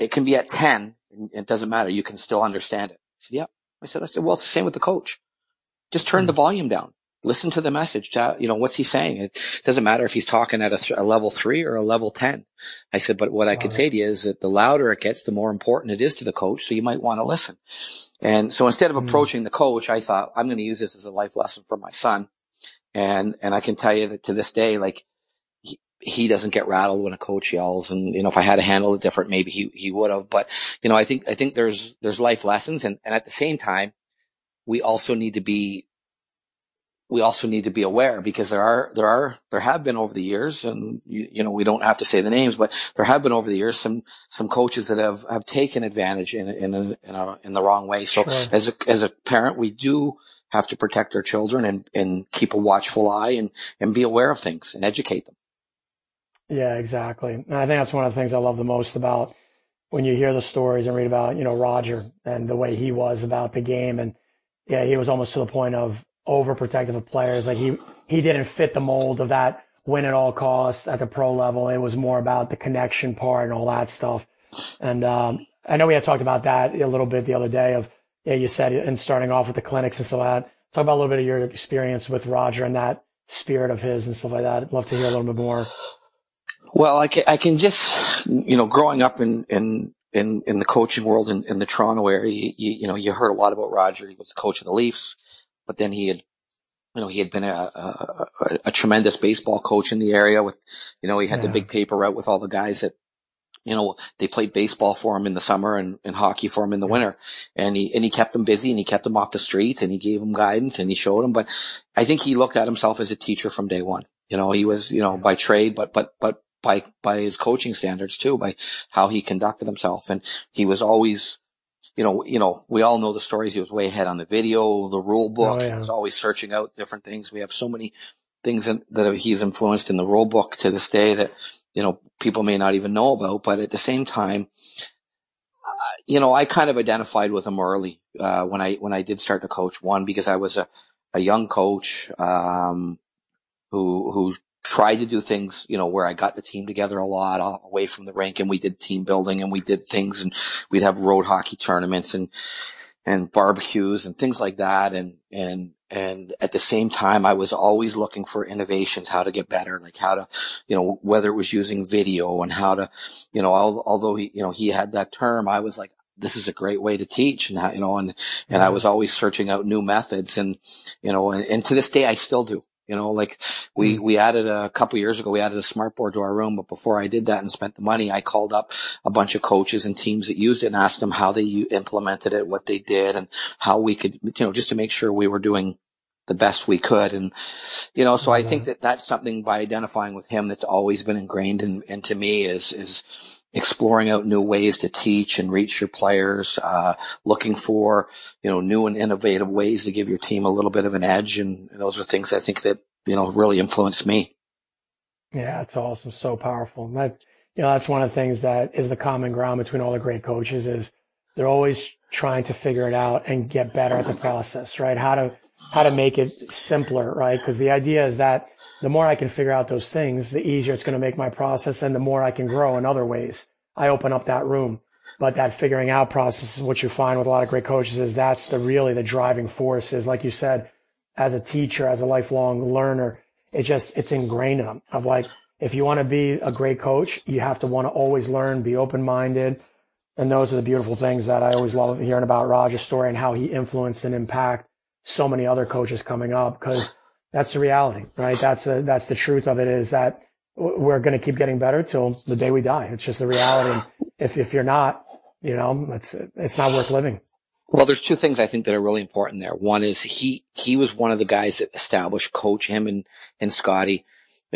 it can be at 10. It doesn't matter. You can still understand it. I said, yeah. I said, I said, well, it's the same with the coach. Just turn mm-hmm. the volume down listen to the message. You know, what's he saying? It doesn't matter if he's talking at a, th- a level three or a level 10. I said, but what I could say to you is that the louder it gets, the more important it is to the coach. So you might want to listen. And so instead of mm. approaching the coach, I thought I'm going to use this as a life lesson for my son. And, and I can tell you that to this day, like he, he doesn't get rattled when a coach yells. And, you know, if I had to handle it different, maybe he, he would have. But, you know, I think, I think there's, there's life lessons. And, and at the same time, we also need to be we also need to be aware because there are, there are, there have been over the years and you, you, know, we don't have to say the names, but there have been over the years some, some coaches that have, have taken advantage in, in, in, in, a, in the wrong way. So sure. as a, as a parent, we do have to protect our children and, and keep a watchful eye and, and be aware of things and educate them. Yeah, exactly. And I think that's one of the things I love the most about when you hear the stories and read about, you know, Roger and the way he was about the game. And yeah, he was almost to the point of, overprotective of players. Like he, he didn't fit the mold of that win at all costs at the pro level. It was more about the connection part and all that stuff. And, um, I know we had talked about that a little bit the other day of, yeah, you said, and starting off with the clinics and so that. Talk about a little bit of your experience with Roger and that spirit of his and stuff like that. I'd love to hear a little bit more. Well, I can, I can just, you know, growing up in, in, in, in the coaching world in, in the Toronto area, you, you, know, you heard a lot about Roger. He was the coach of the Leafs, but then he had, you know, he had been a, a, a tremendous baseball coach in the area with, you know, he had yeah. the big paper out with all the guys that you know, they played baseball for him in the summer and, and hockey for him in the winter. And he, and he kept them busy and he kept them off the streets and he gave them guidance and he showed them. But I think he looked at himself as a teacher from day one. You know, he was, you know, by trade, but, but, but by, by his coaching standards too, by how he conducted himself. And he was always, you know, you know, we all know the stories. He was way ahead on the video, the rule book. Oh, yeah. He was always searching out different things. We have so many things that he's influenced in the rule book to this day that you know, people may not even know about. But at the same time, uh, you know, I kind of identified with him early uh, when I when I did start to coach. One because I was a a young coach um, who who tried to do things, you know, where I got the team together a lot away from the rink, and we did team building and we did things, and we'd have road hockey tournaments and and barbecues and things like that, and and and at the same time, I was always looking for innovations, how to get better, like how to, you know, whether it was using video and how to, you know, although he, you know, he had that term, I was like, this is a great way to teach and, you know, and, and I was always searching out new methods and, you know, and, and to this day, I still do. You know, like we, mm. we added a couple years ago, we added a smart board to our room. But before I did that and spent the money, I called up a bunch of coaches and teams that used it and asked them how they implemented it, what they did and how we could, you know, just to make sure we were doing the best we could. And, you know, so I think that that's something by identifying with him that's always been ingrained in, into me is, is exploring out new ways to teach and reach your players, uh, looking for, you know, new and innovative ways to give your team a little bit of an edge. And those are things I think that, you know, really influenced me. Yeah, it's awesome. So powerful. That, you know, that's one of the things that is the common ground between all the great coaches is they're always trying to figure it out and get better at the process, right? How to, how to make it simpler, right? Because the idea is that the more I can figure out those things, the easier it's going to make my process and the more I can grow in other ways. I open up that room. But that figuring out process is what you find with a lot of great coaches is that's the really the driving force is like you said, as a teacher, as a lifelong learner, it just, it's ingrained in them of like, if you want to be a great coach, you have to want to always learn, be open minded. And those are the beautiful things that I always love hearing about Roger's story and how he influenced and impact so many other coaches coming up because that's the reality, right? That's the, that's the truth of it is that we're going to keep getting better till the day we die. It's just the reality. And if, if you're not, you know, it's, it's not worth living. Well, there's two things I think that are really important there. One is he, he was one of the guys that established coach him and, and Scotty.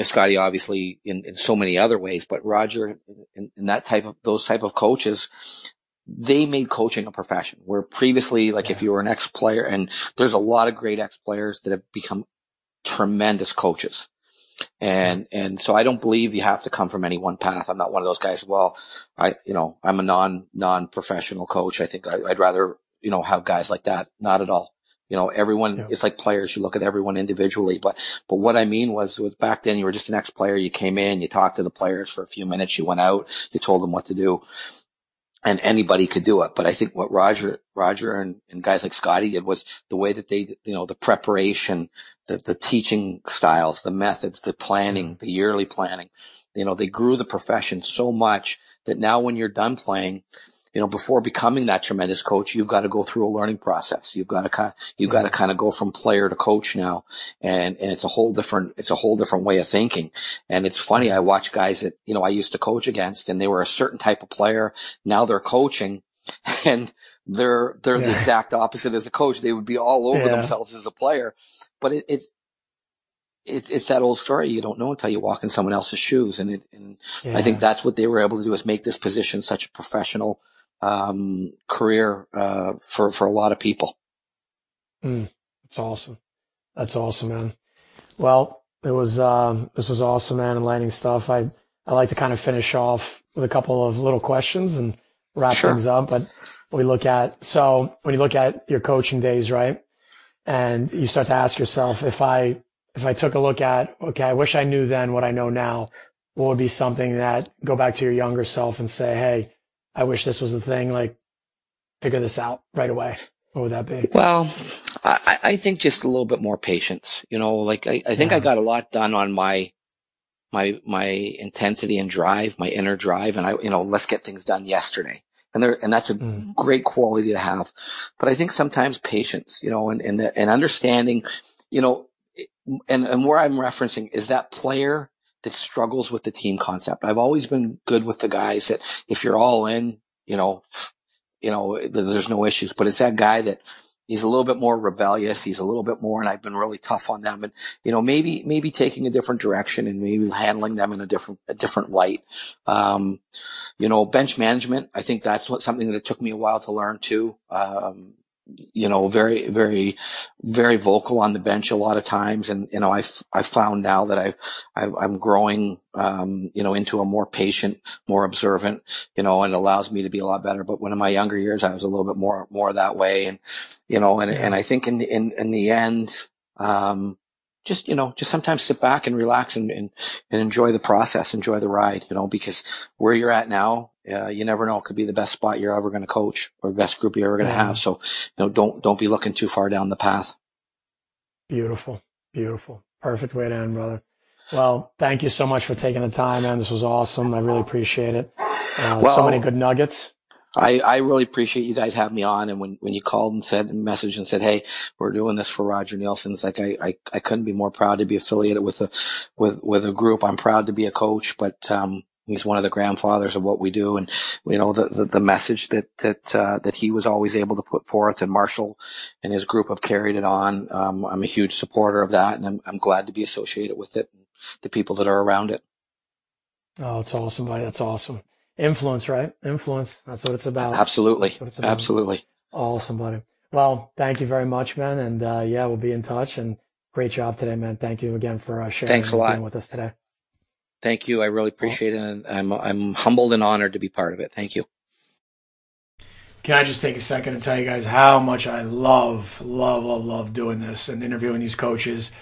And Scotty obviously in, in so many other ways, but Roger and, and that type of, those type of coaches, they made coaching a profession where previously, like yeah. if you were an ex player and there's a lot of great ex players that have become tremendous coaches. And, and so I don't believe you have to come from any one path. I'm not one of those guys. Well, I, you know, I'm a non, non professional coach. I think I, would rather, you know, have guys like that. Not at all. You know, everyone yeah. is like players. You look at everyone individually, but, but what I mean was, was back then you were just an ex player. You came in, you talked to the players for a few minutes. You went out, you told them what to do and anybody could do it. But I think what Roger, Roger and, and guys like Scotty did was the way that they, you know, the preparation, the, the teaching styles, the methods, the planning, mm-hmm. the yearly planning, you know, they grew the profession so much that now when you're done playing, you know, before becoming that tremendous coach, you've got to go through a learning process. You've got to kind, you've got to mm-hmm. kind of go from player to coach now. And, and it's a whole different, it's a whole different way of thinking. And it's funny. I watch guys that, you know, I used to coach against and they were a certain type of player. Now they're coaching (laughs) and they're, they're yeah. the exact opposite as a coach. They would be all over yeah. themselves as a player, but it, it's, it's, it's that old story. You don't know until you walk in someone else's shoes. And, it, and yeah. I think that's what they were able to do is make this position such a professional, um, career uh, for for a lot of people. Mm, that's awesome. That's awesome, man. Well, it was um, this was awesome, man, and lightning stuff. I I like to kind of finish off with a couple of little questions and wrap sure. things up. But we look at so when you look at your coaching days, right? And you start to ask yourself, if I, if I took a look at, okay, I wish I knew then what I know now, what would be something that go back to your younger self and say, Hey, I wish this was the thing, like figure this out right away. What would that be? Well, I, I think just a little bit more patience. You know, like I, I think yeah. I got a lot done on my my my intensity and drive, my inner drive, and I you know let's get things done yesterday. And there and that's a mm. great quality to have. But I think sometimes patience, you know, and and, the, and understanding, you know, and and where I'm referencing is that player that struggles with the team concept. I've always been good with the guys that if you're all in, you know, you know, there's no issues. But it's that guy that he's a little bit more rebellious. He's a little bit more, and I've been really tough on them. And you know, maybe maybe taking a different direction and maybe handling them in a different a different light. Um, you know, bench management. I think that's what something that it took me a while to learn too. Um, you know, very, very, very vocal on the bench a lot of times. And, you know, I, I found now that I, I am growing, um, you know, into a more patient, more observant, you know, and it allows me to be a lot better. But when in my younger years, I was a little bit more, more that way. And, you know, and, and I think in the, in, in the end, um, just you know just sometimes sit back and relax and, and, and enjoy the process enjoy the ride you know because where you're at now uh, you never know. It could be the best spot you're ever going to coach or best group you're ever going to have. So you know don't don't be looking too far down the path. Beautiful. Beautiful. Perfect way to end brother. Well thank you so much for taking the time man. This was awesome. I really appreciate it. Uh, well, so many good nuggets. I, I really appreciate you guys having me on. And when, when you called and said and messaged and said, Hey, we're doing this for Roger Neilson. It's like, I, I, I couldn't be more proud to be affiliated with a, with, with a group. I'm proud to be a coach, but, um, he's one of the grandfathers of what we do. And, you know, the, the, the message that, that, uh, that he was always able to put forth and Marshall and his group have carried it on. Um, I'm a huge supporter of that and I'm, I'm glad to be associated with it. The people that are around it. Oh, it's awesome, buddy. That's awesome. Influence, right? Influence. That's what it's about. Absolutely. It's about. Absolutely. Awesome, buddy. Well, thank you very much, man. And, uh, yeah, we'll be in touch and great job today, man. Thank you again for uh, sharing Thanks a lot. with us today. Thank you. I really appreciate it. And I'm, I'm humbled and honored to be part of it. Thank you. Can I just take a second and tell you guys how much I love, love, love, love doing this and interviewing these coaches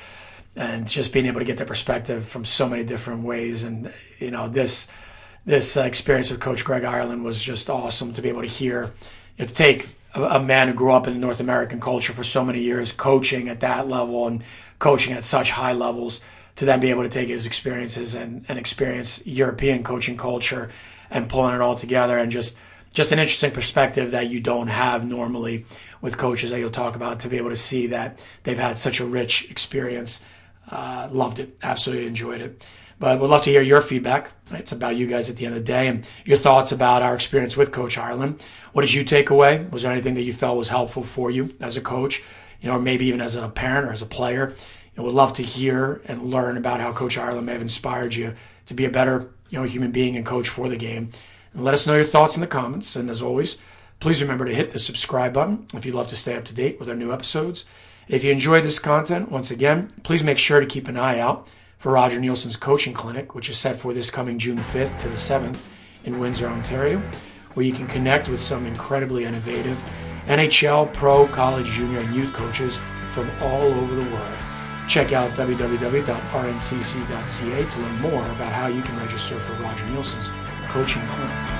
and just being able to get their perspective from so many different ways. And, you know, this, this uh, experience with Coach Greg Ireland was just awesome to be able to hear. You know, to take a, a, man who grew up in North American culture for so many years, coaching at that level and coaching at such high levels, to then be able to take his experiences and, and experience European coaching culture and pulling it all together and just just an interesting perspective that you don't have normally with coaches that you'll talk about to be able to see that they've had such a rich experience. Uh, loved it, absolutely enjoyed it. But we'd love to hear your feedback. It's about you guys at the end of the day and your thoughts about our experience with Coach Ireland. What did you take away? Was there anything that you felt was helpful for you as a coach, you know, or maybe even as a parent or as a player? Know, we'd love to hear and learn about how Coach Ireland may have inspired you to be a better, you know, human being and coach for the game. And let us know your thoughts in the comments. And as always, please remember to hit the subscribe button if you'd love to stay up to date with our new episodes. If you enjoyed this content, once again, please make sure to keep an eye out for Roger Neilson's coaching clinic, which is set for this coming June 5th to the 7th in Windsor, Ontario, where you can connect with some incredibly innovative NHL, pro, college, junior, and youth coaches from all over the world. Check out www.rncc.ca to learn more about how you can register for Roger Neilson's coaching clinic.